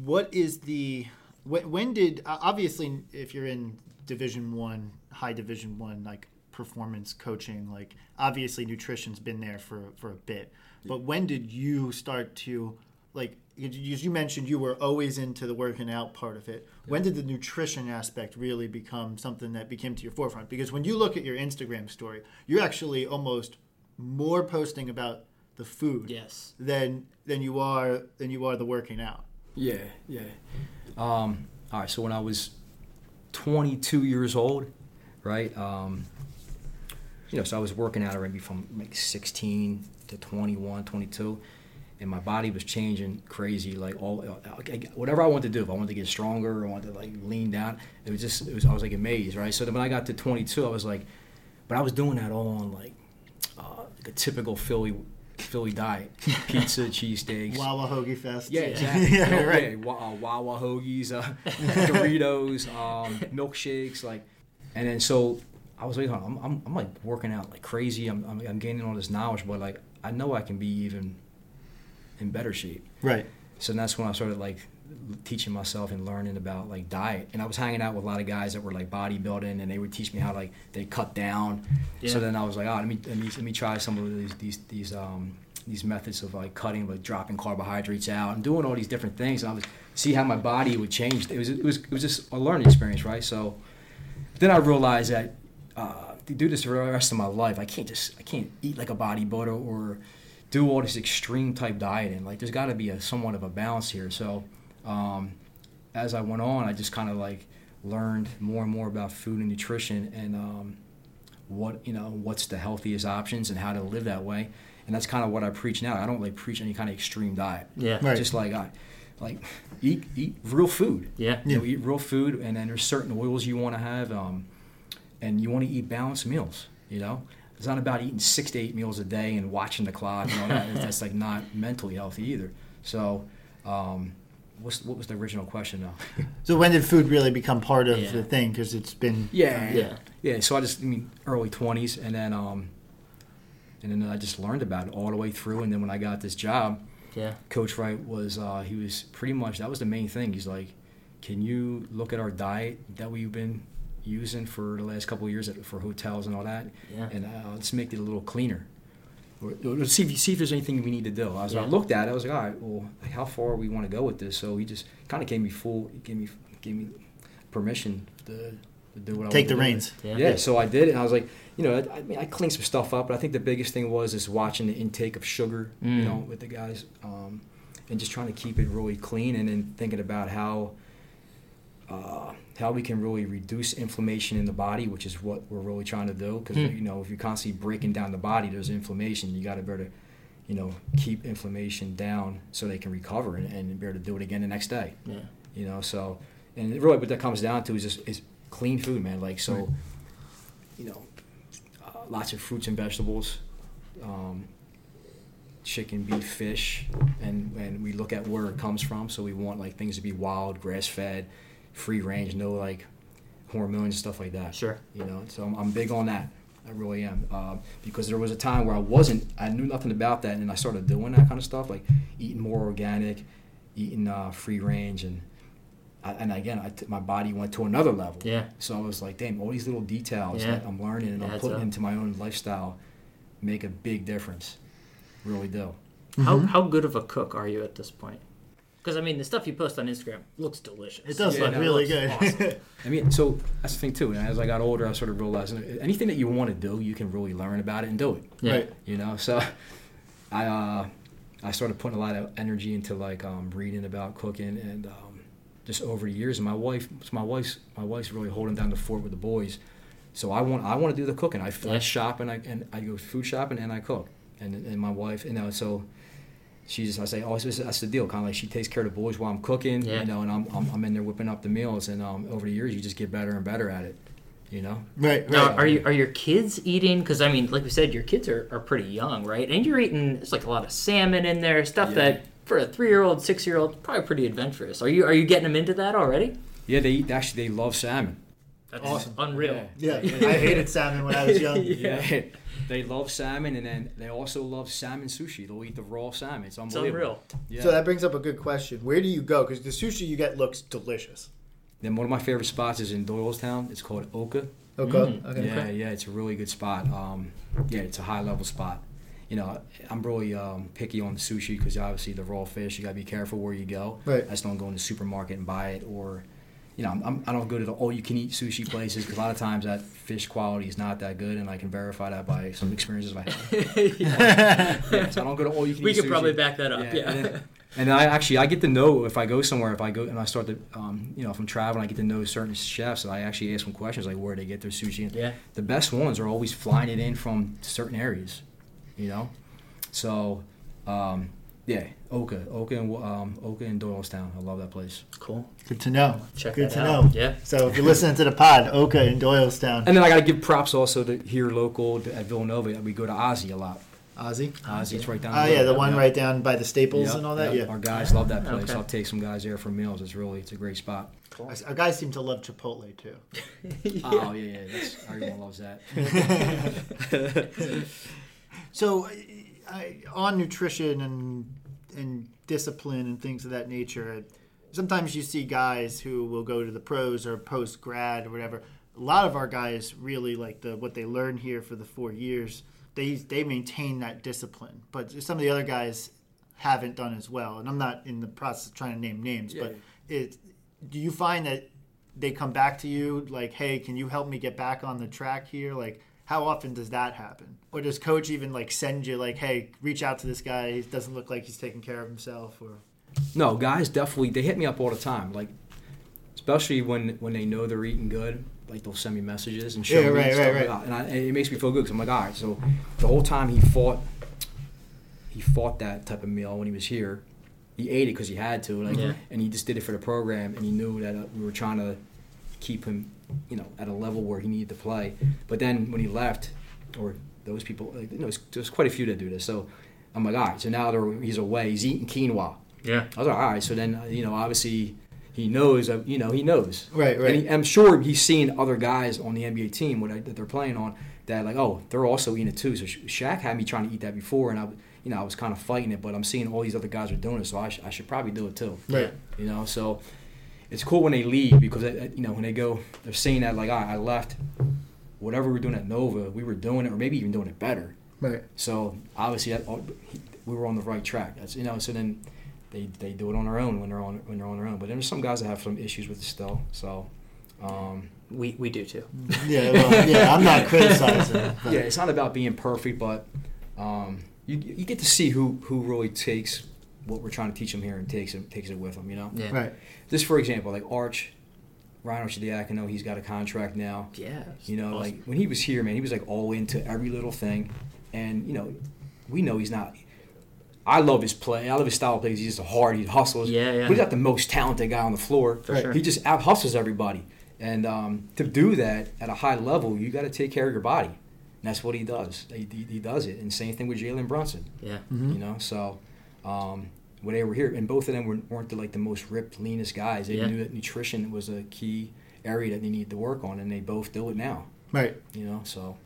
What is the when, when did obviously if you're in Division One, high Division One, like performance coaching, like obviously nutrition's been there for for a bit. But when did you start to like? As you mentioned, you were always into the working out part of it. When did the nutrition aspect really become something that became to your forefront? Because when you look at your Instagram story, you're actually almost more posting about the food yes. than than you are than you are the working out. yeah, yeah. Um, all right. So when I was 22 years old, right? Um, you know, so I was working out already from like 16 to 21, 22, and my body was changing crazy. Like all, whatever I wanted to do, if I wanted to get stronger, I wanted to like lean down, it was just, it was, I was like amazed, right? So then when I got to 22, I was like, but I was doing that all on like, uh, like a typical Philly, Philly diet: pizza, cheesesteaks. Wawa Hoagie Fest. Yeah, exactly. yeah, yeah, right. yeah, wa- uh, Wawa hoagies, uh, Doritos, um, milkshakes, like, and then so I was like, I'm, I'm, I'm like working out like crazy. I'm, I'm, I'm gaining all this knowledge, but like I know I can be even in better shape. Right. So that's when I started like teaching myself and learning about like diet. And I was hanging out with a lot of guys that were like bodybuilding, and they would teach me how like they cut down. Yeah. So then I was like, oh, let me let me let me try some of these these these um these methods of like cutting, like dropping carbohydrates out and doing all these different things. And I was see how my body would change. It was it was it was just a learning experience, right? So then I realized that uh, to do this for the rest of my life, I can't just I can't eat like a bodybuilder or do all this extreme type dieting. Like there's got to be a somewhat of a balance here. So um, as I went on, I just kind of like learned more and more about food and nutrition and um, what you know what's the healthiest options and how to live that way. And that's kind of what I preach now. I don't like preach any kind of extreme diet. Yeah. Right. Just like I like eat eat real food. Yeah. You know, eat real food, and then there's certain oils you want to have, um, and you want to eat balanced meals. You know, it's not about eating six to eight meals a day and watching the clock and all that. That's like not mentally healthy either. So, um, what's, what was the original question now? So when did food really become part of Yeah. the thing? Because it's been yeah, Yeah. yeah. So I just, I mean, early twenties, and then, um, and then I just learned about it all the way through. And then when I got this job, Yeah. Coach Wright was uh, he was pretty much that was the main thing. He's like, can you look at our diet that we've been using for the last couple of years at, for hotels and all that, Yeah. and uh, let's make it a little cleaner. Or- or see if, see if there's anything we need to do. I was I looked at it. I was like, all right, well, how far we want to go with this? So he just kind of gave me full, he gave me gave me permission to, to do what I take wanted the reins. Yeah. Yeah, so I did it, and I was like, you know, I, I mean, I cleaned some stuff up, but I think the biggest thing was is watching the intake of sugar, you Mm. know, with the guys, um, and just trying to keep it really clean, and then thinking about how uh, how we can really reduce inflammation in the body, which is what we're really trying to do. Because Hmm. you know, if you're constantly breaking down the body, there's inflammation. You got to be able to, you know, keep inflammation down so they can recover and, and be able to do it again the next day Yeah. you know so and really what that comes down to is just is clean food man like so Right. you know uh, lots of fruits and vegetables um, chicken, beef, fish, and and we look at where it comes from. So we want like things to be wild, grass fed, free range, no like hormones and stuff like that. Sure. You know, so I'm, I'm big on that. I really am uh, because there was a time where I wasn't, I knew nothing about that, and I started doing that kind of stuff, like eating more organic, eating uh, free range, and I, and again, I t- my body went to another level. Yeah. So I was like, damn, all these little details Yeah. that I'm learning and I'm putting up. into my own lifestyle make a big difference. Really do. How Mm-hmm. how good of a cook are you at this point? Because I mean, the stuff you post on Instagram looks delicious. It does Yeah, look no, really good. awesome. I mean, so that's the thing too. And as I got older, I sort of realized anything that you want to do, you can really learn about it and do it. Yeah. Right. You know, so I uh, I started putting a lot of energy into like um, reading about cooking and um, just over the years. And my wife, my wife's my wife's really holding down the fort with the boys. So I want I want to do the cooking. I, Yeah. I shop and I and I go food shopping and I cook. And and my wife, you know, so she's I say oh that's that's the deal. Kind of like she takes care of the boys while I'm cooking. Yeah. You know, and I'm, I'm I'm in there whipping up the meals. And um, over the years, you just get better and better at it. You know. right, right. Now, are you are your kids eating? Because I mean, like we said, your kids are, are pretty young, right? And you're eating it's like a lot of salmon in there, stuff Yeah. that for a three year old, six year old, probably pretty adventurous. Are you are you getting them into that already? Yeah, they eat. Actually, they love salmon. That's Awesome. unreal. yeah, I hated salmon when I was young. Yeah. they love salmon, and then they also love salmon sushi. They'll eat the raw salmon. It's It's unreal. Yeah. So that brings up a good question. Where do you go? Because the sushi you get looks delicious. then one of my favorite spots is in Doylestown. It's called Oka. Okay. Mm, okay. Yeah, yeah, it's a really good spot. Um, yeah, it's a high level spot. You know, I'm really um, picky on the sushi because obviously the raw fish, you gotta be careful where you go. Right. I just don't go in the supermarket and buy it, or, you know, I'm, I don't go to the all you can eat sushi places because a lot of times that fish quality is not that good, and I can verify that by some experiences I have. yeah, so I don't go to all you can We could sushi. probably back that up. Yeah. And, then- and I actually I get to know if I go somewhere if I go and I start to um, you know if I'm traveling I get to know certain chefs and I actually ask them questions like where they get their sushi. And yeah. The best ones are always flying it in from certain areas, you know. So um, yeah, Oka, Oka and um, Oka and Doylestown. I love that place. Cool. Good to know. Check Good that to out. know. Yeah. So if you're listening to the pod, Oka in Doylestown, And then I got to give props also to here local to, at Villanova. We go to Ozzy a lot. Ozzy. Ozzy, it's right down. Oh yeah, the one Yeah. right down by the Staples Yep, and all that. yep. Yeah. Our guys love that place. Okay. I'll take some guys there for meals. It's really it's a great spot. Cool. Our guys seem to love Chipotle too. Oh yeah, yeah. That's, everyone loves that. So, I, on nutrition and and discipline and things of that nature, uh, sometimes you see guys who will go to the pros or post grad or whatever. A lot of our guys really like the what they learn here for the four years. They they maintain that discipline, but some of the other guys haven't done as well. And I'm not in the process of trying to name names, Yeah. but it. Do you find that they come back to you like, "Hey, can you help me get back on the track here?" Like, how often does that happen? Or does coach even like send you like, "Hey, reach out to this guy. He doesn't look like he's taking care of himself." Or No, guys definitely they hit me up all the time. Like especially when when they know they're eating good, like they'll send me messages and show Yeah, me right, stuff right, like right. that. And, I, and it makes me feel good because I'm like, all right. So the whole time he fought, he fought that type of meal when he was here. He ate it because he had to, like, Yeah. and he just did it for the program. And he knew that uh, we were trying to keep him, you know, at a level where he needed to play. But then when he left, or those people, like, you know, there's, there's quite a few that do this. So I'm like, all right. So now he's away. He's eating quinoa. Yeah. I was like, all right. So then, you know, obviously he knows, uh, you know, he knows. right, And he, I'm sure he's seen other guys on the NBA team what I, that they're playing on that like, oh, they're also eating it too. So Sha- Shack had me trying to eat that before, and I, you know, I was kind of fighting it, but I'm seeing all these other guys are doing it, so I, sh- I should probably do it too. right, You know, so it's cool when they leave because uh, you know when they go, they're saying that like, all right, I left. Whatever we were doing at Nova, we were doing it, or maybe even doing it better. right. So obviously, that, we were on the right track. That's you know. So then they, they do it on their own when they're on when they're on their own. But then there's some guys that have some issues with it still. So um, We we do too. Yeah, well, yeah. I'm not criticizing. but- yeah, it's not about being perfect, but um, you you get to see who who really takes what we're trying to teach them here and takes it takes it with them. You know. Yeah. Right. Just for example, like Arch, Ryan Arcidiacono, I know he's got a contract now. Yeah. You know, Awesome. like when he was here, man, he was like all into every little thing, and you know, we know he's not. I love his play. I love his style of play. He's just a hard. He hustles. Yeah, yeah. But he's not the most talented guy on the floor. For Right. sure. He just out hustles everybody, and um, to do that at a high level, you got to take care of your body. that's what he does. He, he, he does it. And same thing with Jalen Brunson. Yeah. You know, so um, when they were here, and both of them were, weren't the, like the most ripped, leanest guys. They Yeah. knew that nutrition was a key area that they needed to work on, and they both do it now. Right. You know, so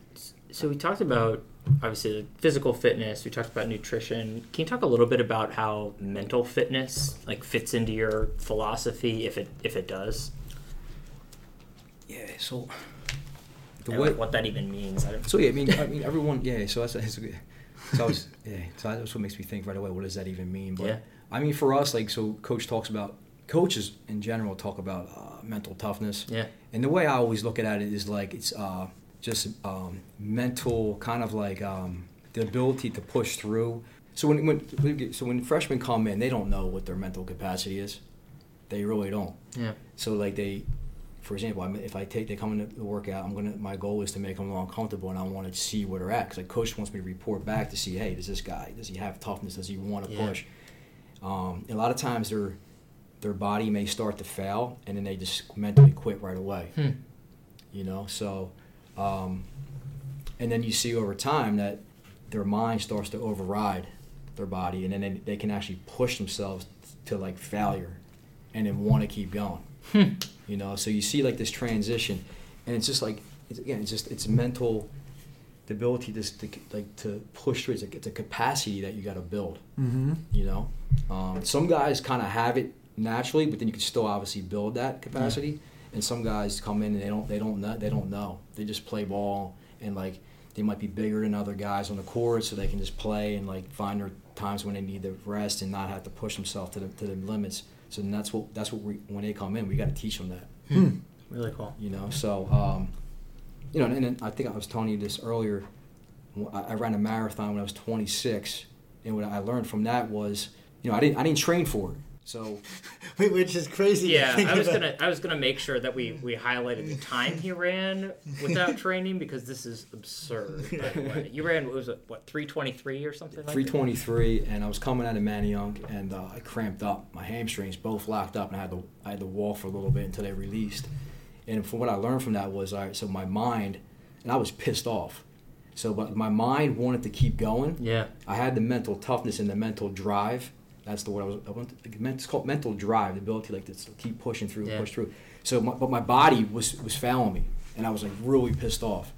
So we talked about obviously the physical fitness. We talked about nutrition. Can you talk a little bit about how mental fitness like fits into your philosophy, if it if it does, yeah. So the and way like, what that even means? I don't, So yeah, I mean, I mean, everyone, yeah. So that's, that's good. So I was, yeah. So that's what makes me think right away. What does that even mean? But Yeah. I mean, for us, like, so coach talks about coaches in general talk about uh, mental toughness, yeah. and the way I always look at it is like it's uh, just um, mental, kind of like um, the ability to push through. So when, when so when freshmen come in, they don't know what their mental capacity is. They really don't. Yeah. So like they, for example, if I take they come into the workout, I'm gonna my goal is to make them more uncomfortable, and I want to see where they're at because like coach wants me to report back to see, hey, does this guy does he have toughness? Does he want to Yeah. push? Um, a lot of times their their body may start to fail, and then they just mentally quit right away. Hmm. You know, so um, and then you see over time that their mind starts to override their body, and then they, they can actually push themselves to like failure, and then want to keep going Hmm. You know? So you see like this transition and it's just like it's, again it's just it's mental the ability to, to like to push through it's a, it's a capacity that you got to build Mm-hmm. you know? Um, some guys kind of have it naturally but then you can still obviously build that capacity and some guys come in and they don't they don't know they don't know. They just play ball and like they might be bigger than other guys on the court so they can just play and like find their times when they need the rest and not have to push themselves to the, to the limits so then that's what that's what we when they come in we got to teach them that Hmm. Really cool. you know so um, you know and, then i think i was telling you this earlier I, I ran a marathon when i was 26 and what i learned from that was you know i didn't i didn't train for it so Which is crazy. Yeah, think I was about. gonna I was gonna make sure that we we highlighted the time he ran without training because this is absurd. By the way, you ran what was it what three twenty three or something like 323 and i was coming out of manayunk and uh, i cramped up my hamstrings both locked up and i had to i had to walk for a little bit until they released and from what i learned from that was all right so my mind and i was pissed off so but my mind wanted to keep going Yeah, I had the mental toughness and the mental drive. That's the word I was. I want to, it's called mental drive, the ability like to keep pushing through, Yeah. push through. So, my, but my body was was failing me, and I was like really pissed off.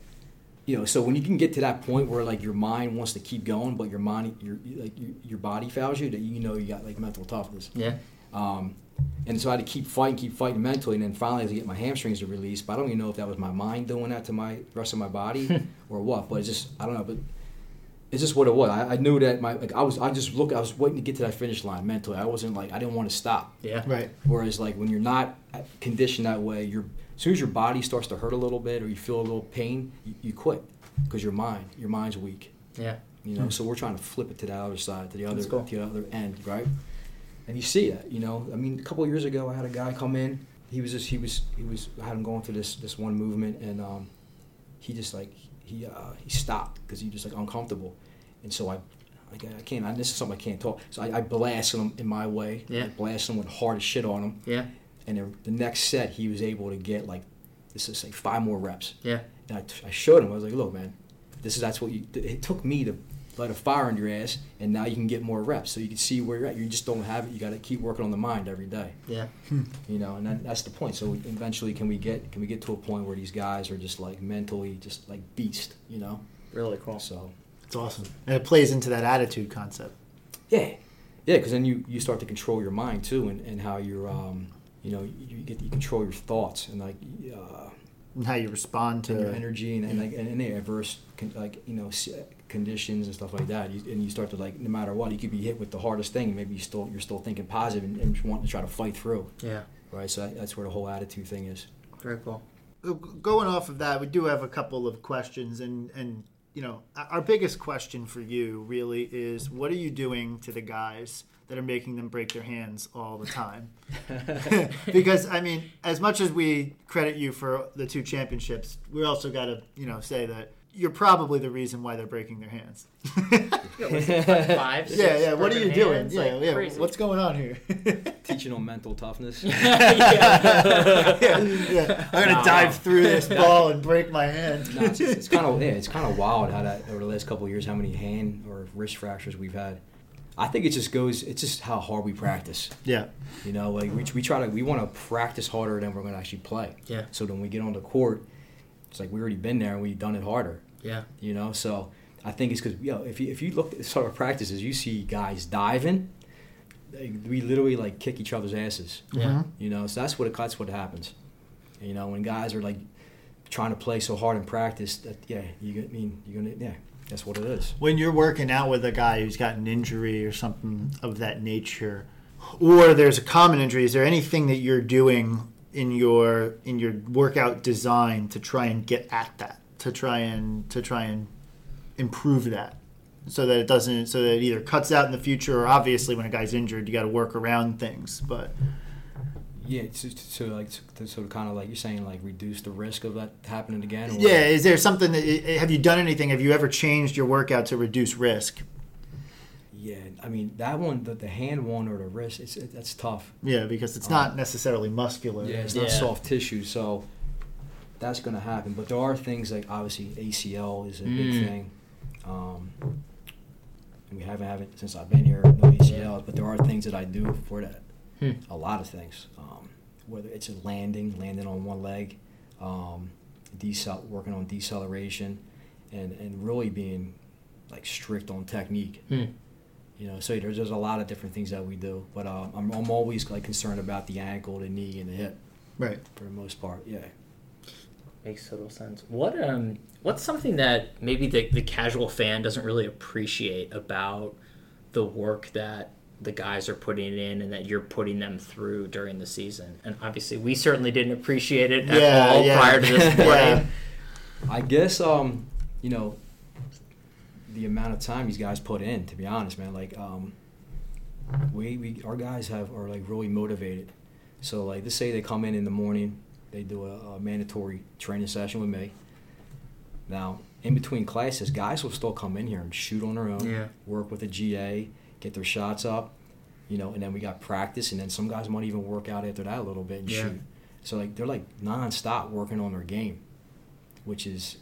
You know, so when you can get to that point where like your mind wants to keep going, but your mind, your like your, your body fails you, that you know you got like mental toughness. yeah, Um, and so I had to keep fighting, keep fighting mentally, and then finally I had to get my hamstrings to release. But I don't even know if that was my mind doing that to my rest of my body or what. But it's just I don't know. But it's just what it was. I, I knew that my like I was I just look I was waiting to get to that finish line mentally. I wasn't like I didn't want to stop. yeah. Right. Whereas like when you're not conditioned that way, you're as soon as your body starts to hurt a little bit or you feel a little pain, you, you quit because your mind your mind's weak. Yeah, You know, so we're trying to flip it to the other side, to the other, cool. to the other end, right? And you see that, you know. I mean, a couple of years ago, I had a guy come in. He was just, he was, he was, I had him going through this, this one movement, and um, he just like, he, uh, he stopped because he just like uncomfortable, and so I, like, I can't. I, this is something I can't talk. So I, I blasted him in my way. Yeah. I blasted him with hard as shit on him, yeah, and then the next set, he was able to get like, this is like five more reps. yeah, And I, t- I showed him. I was like, "Look, man, this is that's what you." It took me to light a fire in your ass, and now you can get more reps, so you can see where you're at. You just don't have it. You got to keep working on the mind every day, yeah. you know. And that, that's the point. So eventually, can we get can we get to a point where these guys are just like mentally just like beast, you know? Really cool. So It's awesome. And it plays into that attitude concept. yeah, yeah, because then you you start to control your mind too, and, and how you're um you know you get you control your thoughts and like. Uh, And how you respond to and your energy and, and like and any adverse con- like you know s- conditions and stuff like that you, and you start to like no matter what you could be hit with the hardest thing maybe you still you're still thinking positive and, and wanting to try to fight through Yeah, right so that, that's where the whole attitude thing is very cool. going off of that, we do have a couple of questions, and and you know, our biggest question for you really is, what are you doing to the guys that are making them break their hands all the time? because I mean, as much as we credit you for the two championships, we also got to you know say that you're probably the reason why they're breaking their hands. Five, six yeah, yeah. What are you broken doing? hands, Yeah, like, yeah. crazy. What's going on here? Teaching them mental toughness. yeah, yeah. I'm gonna Nah. dive through this ball and break my hand. no, it's, it's kind of yeah, it's kind of wild how that over the last couple of years, how many hand or wrist fractures we've had. I think it just goes. It's just how hard we practice. Yeah, You know, like we, we try to we want to practice harder than we're going to actually play. Yeah. So then we get on the court, it's like we already been there and we've done it harder. Yeah. You know, so I think it's because you know if you if you look at sort of practices, you see guys diving. they- We literally like kick each other's asses. Yeah. Mm-hmm. You know, so that's what it, that's what happens. You know, when guys are like trying to play so hard in practice, that yeah, you I mean you're gonna yeah, that's what it is. when you're working out with a guy who's got an injury or something of that nature, or there's a common injury, is there anything that you're doing in your in your workout design to try and get at that, to try and to try and improve that, so that it doesn't, so that it either cuts out in the future, or obviously when a guy's injured, you got to work around things, but Yeah, so, so like to sort of kind of like you're saying like reduce the risk of that happening again. Or yeah, is there something that have you done anything? Have you ever changed your workout to reduce risk? Yeah, I mean that one, the, the hand one or the wrist, it's it, that's tough. Yeah, because it's Um, not necessarily muscular. Yeah, it's not Yeah. soft tissue, so that's going to happen. But there are things like obviously ACL is a big Mm. thing. Um, and we haven't had it since I've been here, no ACLs, but there are things that I do for that. Hmm. A lot of things, um, whether it's a landing, landing on one leg, um, decel- working on deceleration, and and really being like strict on technique. Hmm. You know, so there's, there's a lot of different things that we do, but um, I'm, I'm always like concerned about the ankle, the knee, and the hip Right. for the most part. Yeah. Makes total sense. What um what's something that maybe the, the casual fan doesn't really appreciate about the work that the guys are putting in and that you're putting them through during the season? And obviously we certainly didn't appreciate it at Yeah, all yeah. prior to this Yeah. I guess um, you know, the amount of time these guys put in. To be honest, man, like um, we we our guys have are like really motivated. So like, let's say they come in in the morning, they do a, a mandatory training session with me. Now, in between classes, guys will still come in here and shoot on their own. Yeah. Work with a GA, get their shots up, you know, and then we got practice, and then some guys might even work out after that a little bit and Yeah. shoot. So like they're like nonstop working on their game, which is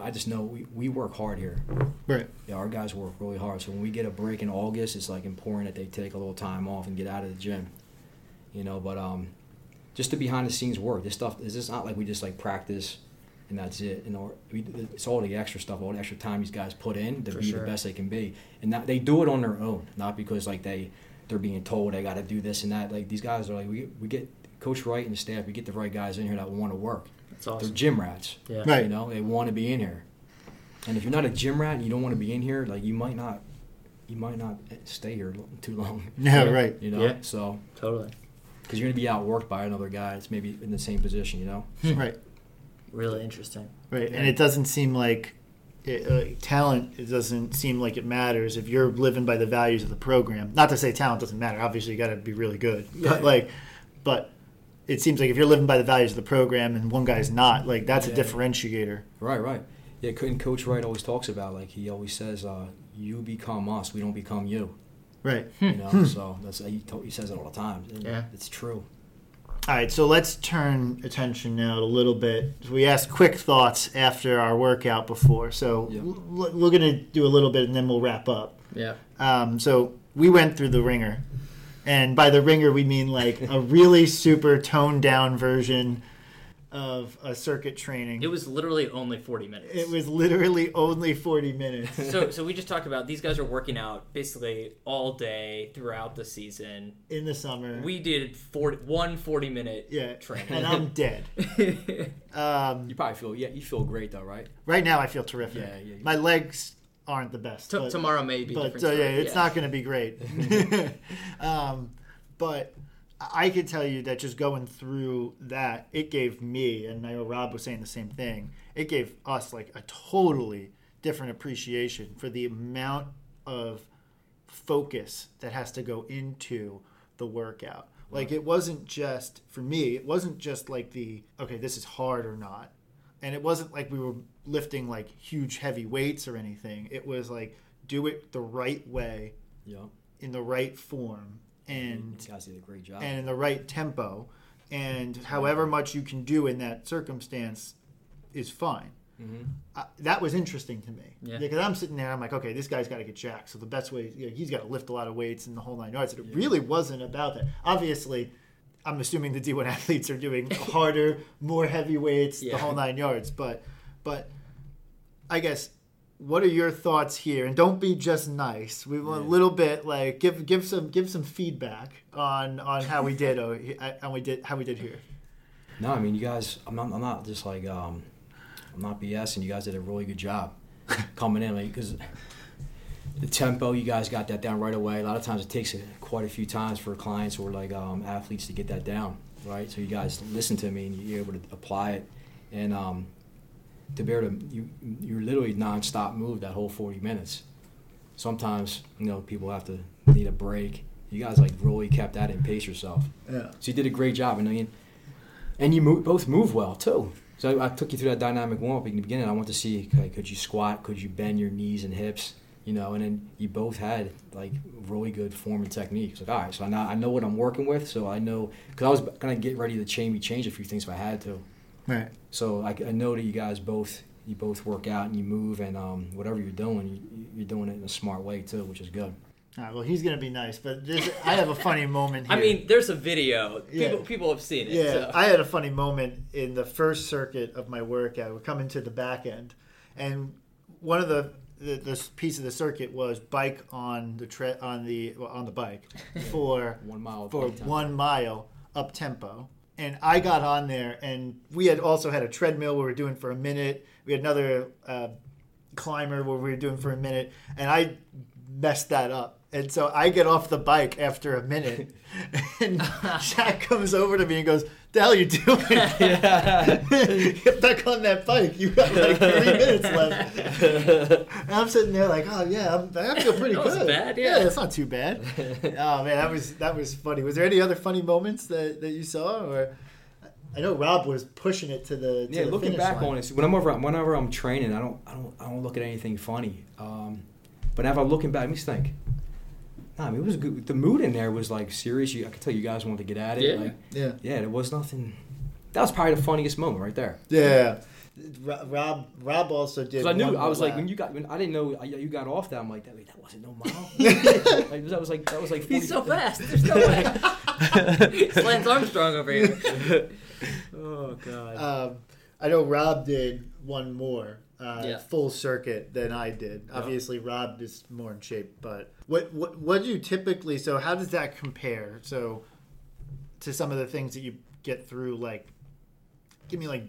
I just know we, we work hard here. Right. Yeah, our guys work really hard. So when we get a break in August, it's like important that they take a little time off and get out of the gym. You know, but um, just the behind the scenes work. This stuff is just not like we just like practice and that's it. You know, it's all the extra stuff, all the extra time these guys put in to For be sure. the best they can be, and that, they do it on their own, not because like they they're being told they got to do this and that. Like these guys are like we we get Coach Wright and the staff, we get the right guys in here that want to work. That's awesome. They're gym rats. Yeah. Right. You know, they want to be in here. And if you're not a gym rat and you don't want to be in here, like you might not, you might not stay here too long. Yeah, Yeah. right. You know, Yeah. so Totally. Because you're gonna be outworked by another guy that's maybe in the same position. You know. Right. Really interesting. Right. Yeah. And it doesn't seem like it, uh, talent. It doesn't seem like it matters if you're living by the values of the program. Not to say talent doesn't matter. Obviously, you got to be really good. But like, but it seems like if you're living by the values of the program and one guy's not, like that's a differentiator. Right, right. Yeah, and Coach Wright always talks about like he always says, uh, "You become us, we don't become you." Right. You know, so that's he, to- he says it all the time. Yeah. it's true. All right, so let's turn attention now a little bit. We asked quick thoughts after our workout before, so Yeah. l- we're going to do a little bit and then we'll wrap up. Yeah. Um, so we went through the ringer, and by the ringer we mean like a really super toned down version of a circuit training. It was literally only 40 minutes. It was literally only forty minutes. so so we just talked about these guys are working out basically all day throughout the season. in the summer. We did 40, one 40 minute yeah, training. and I'm dead. Um, You probably feel yeah, you feel great though, right? right now I feel terrific. Yeah, yeah, yeah. My legs aren't the best. T- but- tomorrow may be but uh, yeah, story. it's not going to be great. um, but I could tell you that just going through that, it gave me, and I know Rob was saying the same thing. It gave us like a totally different appreciation for the amount of focus that has to go into the workout. Like it wasn't just for me. It wasn't just like the okay, this is hard or not. and it wasn't like we were lifting like huge heavy weights or anything. It was like do it the right way Yeah. in the right form and You guys did a great job. and in the right tempo. And however much you can do in that circumstance is fine. Hmm uh, that was interesting to me. Yeah. because i'm sitting there i'm like okay this guy's got to get jacked. So the best way you know, he's got to lift a lot of weights and the whole nine yards. And it really wasn't about that. Obviously i'm assuming the d1 athletes are doing harder more heavy weights Yeah. the whole nine yards. But but i guess what are your thoughts here and don't be just nice we want a little bit like give give some give some feedback on on how we did or how we did how we did here No, I mean you guys. I'm not. I'm not just like. Um, I'm not BSing. You guys did a really good job coming in because the tempo. You guys got that down right away. A lot of times it takes a, quite a few times for clients or like um, athletes to get that down, right? So you guys listen to me and you're able to apply it, and um, to be able to you you're literally nonstop move that whole 40 minutes. Sometimes you know people have to need a break. You guys like really kept that and pace yourself. yeah So you did a great job, and I mean, and you move, both move well too. So I, I took you through that dynamic warm up in the beginning. I want to see like, could you squat, could you bend your knees and hips, you know, and then you both had like really good form and technique. It's like all right, so I know I know what I'm working with, so I know because I was gonna get ready to change change a few things if I had to. Right So I, I know that you guys both you both work out and you move and um, whatever you're doing, you, you're doing it in a smart way too, which is good. all right well he's gonna be nice but this, i have a funny moment here I mean, there's a video. Yeah. People people have seen it. Yeah, so. I had a funny moment in the first circuit of my workout. We're coming to the back end, and one of the the, this piece of the circuit was bike on the tre- on the well, on the bike for One mile for one mile up tempo. And I got on there, and we had also had a treadmill where we were doing for a minute. We had another uh, climber where we were doing for a minute, and I messed that up. And so I get off the bike after a minute, and Shack comes over to me and goes, "The hell you doing? Get back on that bike. You got like three minutes left." And I'm sitting there like, "Oh yeah, I'm, I feel pretty That good. was bad, yeah. it's not too bad." oh man, that was that was funny. Was there any other funny moments that, that you saw, or I know Rob was pushing it to the to yeah, the looking finish back line. on it, whenever whenever I'm training, I don't I don't I don't look at anything funny. Um, but if I'm looking back, let me think. Nah, I mean, it was good. The mood in there was like serious. You, I could tell you guys wanted to get at it. Yeah. Like, Yeah, yeah, there was nothing. That was probably the funniest moment right there. yeah. Rob Rob also did. Because I knew I was more like when you got when I didn't know you got off that I'm like that, wait, that wasn't no mile. like, that was like that was like 40, He's so fast. There's no way. Lance Armstrong over here. oh god. Um, I know Rob did one more uh, Yeah. full circuit than I did. Obviously, Rob is more in shape. But what what what do you typically? So how does that compare? So to some of the things that you get through, like give me like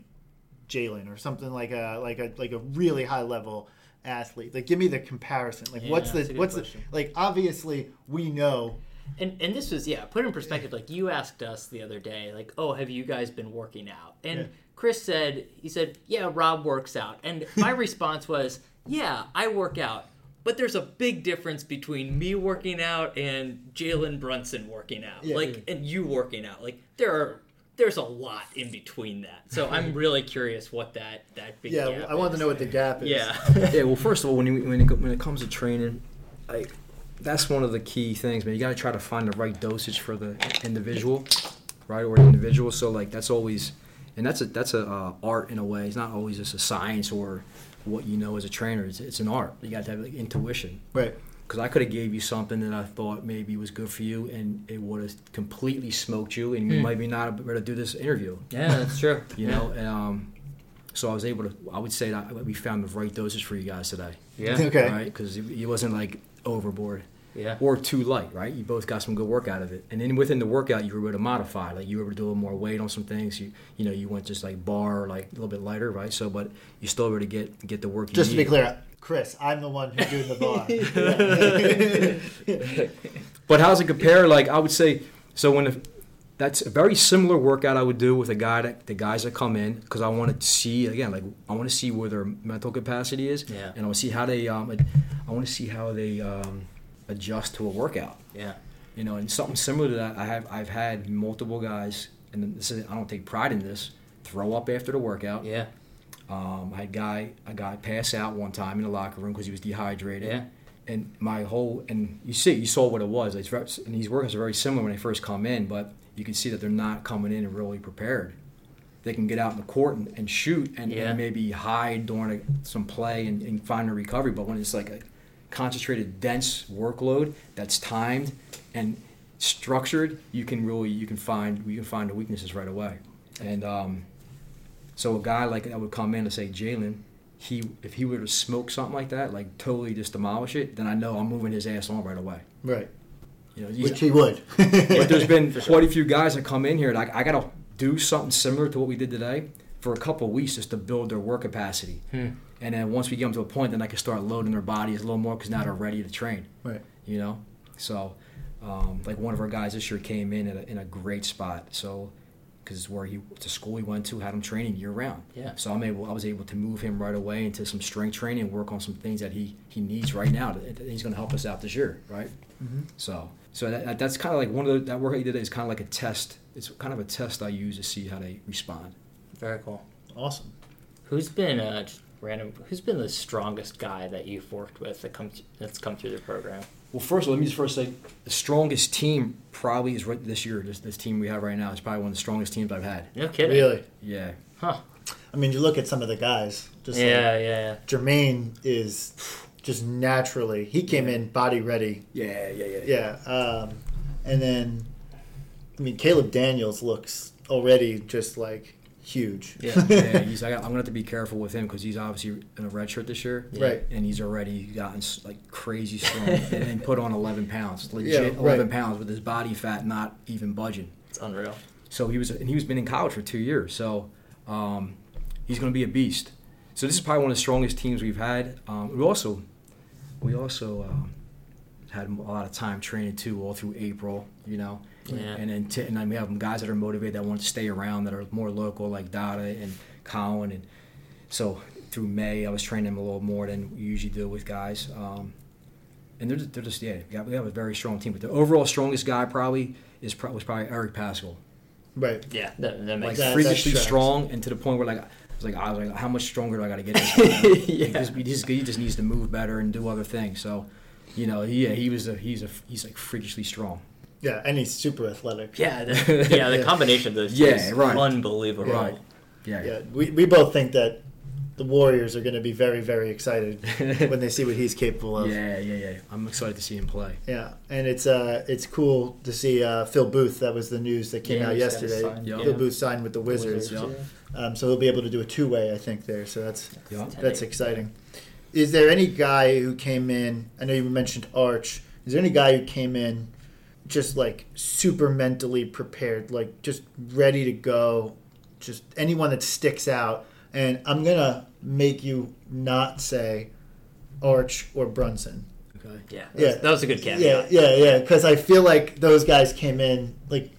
Jalen or something like a like a like a really high level athlete. Like give me the comparison. Like Yeah, what's the what's the like? Obviously, we know. And and this was yeah, put in perspective. Like you asked us the other day, like, oh, have you guys been working out? And Yeah. Chris said he said, yeah, Rob works out. And my response was, yeah, I work out. But there's a big difference between me working out and Jalen Brunson working out. Yeah. like and you working out. Like there are there's a lot in between that. So I'm really curious what that that big Yeah, gap I wanted to know what the gap is. Yeah. yeah, well, first of all, when you, when it, when it comes to training, like that's one of the key things, man. You got to try to find the right dosage for the individual, right, or individual. So like that's always, and that's a that's a uh, art in a way. It's not always just a science or what you know as a trainer. It's, it's an art. You got to have like, intuition. Right. Because I could have gave you something that I thought maybe was good for you, and it would have completely smoked you, and you Hmm. might be not able to do this interview Yeah, that's true. you know. And, um, so I was able to. I would say that we found the right dosage for you guys today, Yeah. Okay. right? Because it wasn't like overboard Yeah. or too light, right? You both got some good work out of it, and then within the workout, you were able to modify. Like you were able to do a little more weight on some things. You you know you went just like bar, like a little bit lighter, right? So, but you still able to get get the work. You Just to be clear, Chris, I'm the one who's doing the bar. Yeah. But how's it compare? Like I would say, so when the, that's a very similar workout I would do with a guy that the guys that come in because I want to see again, like I want to see where their mental capacity is, Yeah. and I want to see how they, um, I want to see how they um, adjust to a workout. Yeah. You know, and something similar to that, I have I've had multiple guys, and this is I don't take pride in this, throw up after the workout. Yeah. Um, I had guy a guy pass out one time in the locker room because he was dehydrated. Yeah. And my whole and you see you saw what it was. It's very, and these workouts are very similar when they first come in, but you can see that they're not coming in and really prepared. They can get out in the court and, and shoot and, Yeah. and maybe hide during a, some play and, and find a recovery. But when it's like a concentrated, dense workload that's timed and structured, you can really you can find you can find the weaknesses right away. And um, so a guy like that would come in and say Jalen, he if he were to smoke something like that, like totally just demolish it, then I know I'm moving his ass on right away. Right. You know, Which he would. but there's been quite a few guys that come in here, and I, I got to do something similar to what we did today for a couple of weeks just to build their work capacity. Hmm. And then once we get them to a point, then I can start loading their bodies a little more because now they're ready to train. Right. You know, so um, like one of our guys this year came in at a, in a great spot. So because it's where he the school he went to had him training year round. Yeah. So I'm able I was able to move him right away into some strength training and work on some things that he he needs right now. That, he's going to help us out this year, right? Mhm. So so that, that- that's kind of like one of the that work he did is kind of like a test. It's kind of a test I use to see how they respond. Very cool. Awesome. Who's been uh, random? Who's been the strongest guy that you've worked with that comes that's come through the program? Well, first of all, let me just first say the strongest team probably is right this year. This, this team we have right now is probably one of the strongest teams I've had. No kidding. Really. Yeah. Huh? I mean, you look at some of the guys. Just like Yeah, yeah, Jermaine is just naturally. He came in body ready. Yeah, yeah, yeah. Yeah. Um, and then, I mean, Caleb Daniels looks already just like huge. Yeah. yeah, he's. I got, I'm gonna have to be careful with him because he's obviously in a red shirt this year, Yeah. Right. and he's already gotten like crazy strong and, and put on 11 pounds, legit Yeah, right. 11 pounds with his body fat not even budging. It's unreal. So he was, and he was been in college for two years. So um, he's going to be a beast. So this is probably one of the strongest teams we've had. Um, we also, we also um, had a lot of time training too, all through April. You know, Yeah. and then t- and then we have guys that are motivated that want to stay around that are more local, like Dada and Collin, and so through May I was training them a little more than we usually do with guys. Um, and they're just, they're just yeah, we have- we have a very strong team. But the overall strongest guy probably is pro- was probably Eric Paschall Right. Yeah, that, that like makes that- sense. freakishly strong, and to the point where like I was like I was like, how much stronger do I got to get? This guy? he, Yeah. just, he, just, he just needs to move better and do other things. So, you know, he, yeah, he was a he's a he's like freakishly strong. Yeah, and he's super athletic. Yeah, the, yeah, the Yeah. combination of those two Yeah, is right. unbelievable. Right. Yeah, Yeah, we, we both think that the Warriors are going to be very, very excited when they see what he's capable of. yeah, yeah, yeah. I'm excited to see him play. Yeah, and it's uh it's cool to see uh, Phil Booth. That was the news that came Yeah, out he's got his yesterday. sign. Yeah. Phil Booth signed with the Wizards, Yeah. um, so he'll be able to do a two way. I think there, so that's Yeah. that's exciting. Is there any guy who came in? I know you mentioned Arch. Is there any guy who came in just like super mentally prepared, like just ready to go? Just anyone that sticks out. And I'm gonna make you not say Arch or Brunson. Okay. Yeah, that, Yeah. Was, that was a good catch. Yeah, yeah, yeah. Because I feel like those guys came in like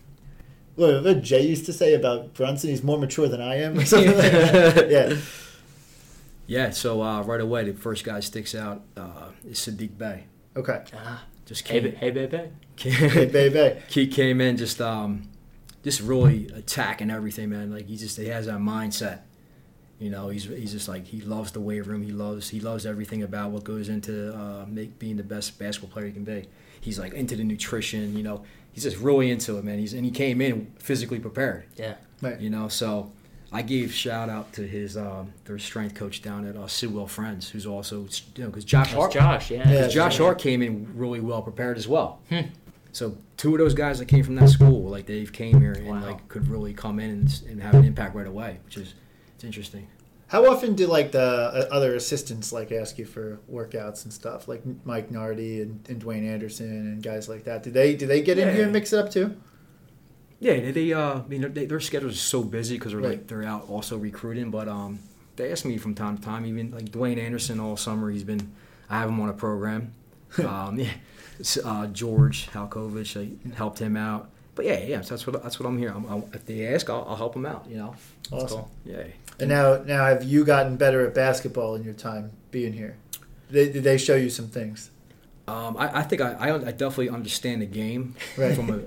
what, what Jay used to say about Brunson. He's more mature than I am. Or something like that. Yeah, Yeah. So uh, right away, the first guy sticks out uh, is Saddiq Bey. okay. Ah, Just hey, came, ba- hey, baby. Hey, baby. he came in just um, just really attacking everything, man. Like he just he has that mindset. You know, he's he's just like he loves the weight room. He loves he loves everything about what goes into uh, make being the best basketball player he can be. He's like into the nutrition. You know, he's just really into it, man. He's and he came in physically prepared. Yeah. Right. You know, so I gave shout out to his um, their strength coach down at uh, Sidwell Friends, who's also you know because Josh That's Hart Josh. Yeah. Yeah. 'cause Josh Hart came in really well prepared as well. Hmm. So two of those guys that came from that school, like they've came here and Wow. like could really come in and, and have an impact right away, which is it's interesting. How often do like the uh, other assistants like ask you for workouts and stuff, like Mike Nardi and, and Dwayne Anderson and guys like that? Do they do they get in here and mix it up too? Yeah, they, they uh, I mean, they, their schedules are so busy because they're Right. like they're out also recruiting. But um, they ask me from time to time. Even like Dwayne Anderson all summer, he's been. I have him on a program. um, yeah, S- uh, George Halcovage, I helped him out. But yeah, yeah, so that's what that's what I'm here. I'm, i if they ask, I'll, I'll help them out. You know. That's Awesome. cool. Yeah. And now now have you gotten better at basketball in your time being here? They, did they show you some things? Um, I, I think I, I, I definitely understand the game Right. from a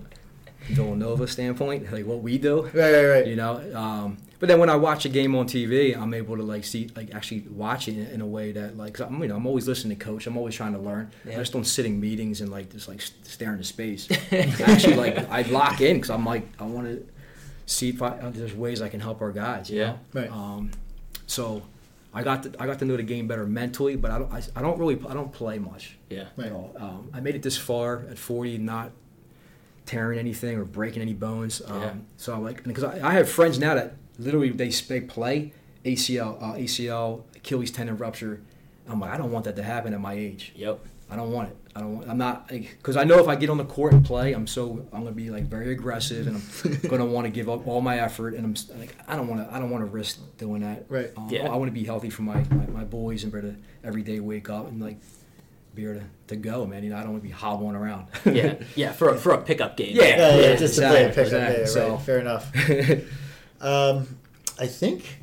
Villanova standpoint, like what we do. Right, right, right. You know, um, but then when I watch a game on TV, I'm able to like see, like actually watch it in a way that like, i I'm, you know, I'm always listening to coach. I'm always trying to learn. Yeah. I just don't sit in meetings and like just like stare into space. actually, like I lock in because I'm like I want to see if I, uh, there's ways I can help our guys. You Yeah. know? Right. Um, so I got to, I got to know the game better mentally, but I don't I, I don't really I don't play much Yeah. Right. at all. Um, I made it this far at 40, not tearing anything or breaking any bones. Um, Yeah. So I'm like, because I, I have friends now that literally they, they play ACL, uh, ACL, Achilles tendon rupture. I'm like, I don't want that to happen at my age. Yep. I don't want it. I don't. Want, I'm not because I know if I get on the court and play, I'm so I'm gonna be like very aggressive and I'm gonna want to give up all my effort and I'm like I don't want to I don't want to risk doing that. Right. Um, Yeah. I want to be healthy for my, my, my boys and be able to every day wake up and like be able to, to go, man. You know, I don't want to be hobbling around. Yeah. Yeah. For a, for a pickup game. Yeah. Yeah, yeah, Yeah, just to play a pickup. Yeah, exactly. right. So- Fair enough. Um, I think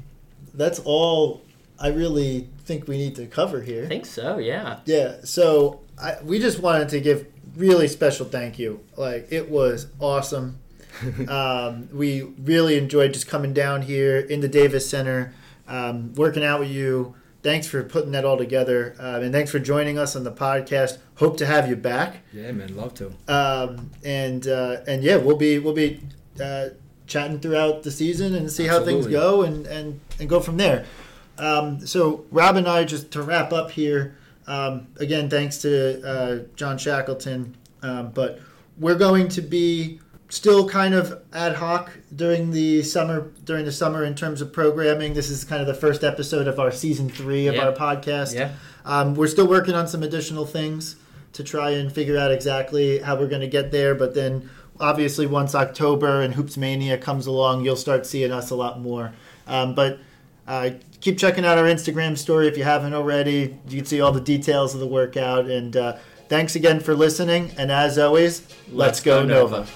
that's all I really think we need to cover here. I think so. Yeah. Yeah, so I, we just wanted to give really special thank you. Like it was awesome. um, we really enjoyed just coming down here in the Davis Center, um, working out with you. Thanks for putting that all together, um, and thanks for joining us on the podcast. Hope to have you back. yeah, man, love to. Um, and uh, and yeah, we'll be we'll be uh, chatting throughout the season and see how things go and, and, and go from there. Um, so Rob and I just to wrap up here. Um, again, thanks to uh, John Shackleton, um, but we're going to be still kind of ad hoc during the summer during the summer in terms of programming. This is kind of the first episode of our season three of Yeah. our podcast. Yeah. Um, we're still working on some additional things to try and figure out exactly how we're going to get there. But then, obviously, once October and Hoops Mania comes along, you'll start seeing us a lot more. Um, but uh, keep checking out our Instagram story if you haven't already. You can see all the details of the workout. And uh, thanks again for listening. And as always, let's, go, Nova.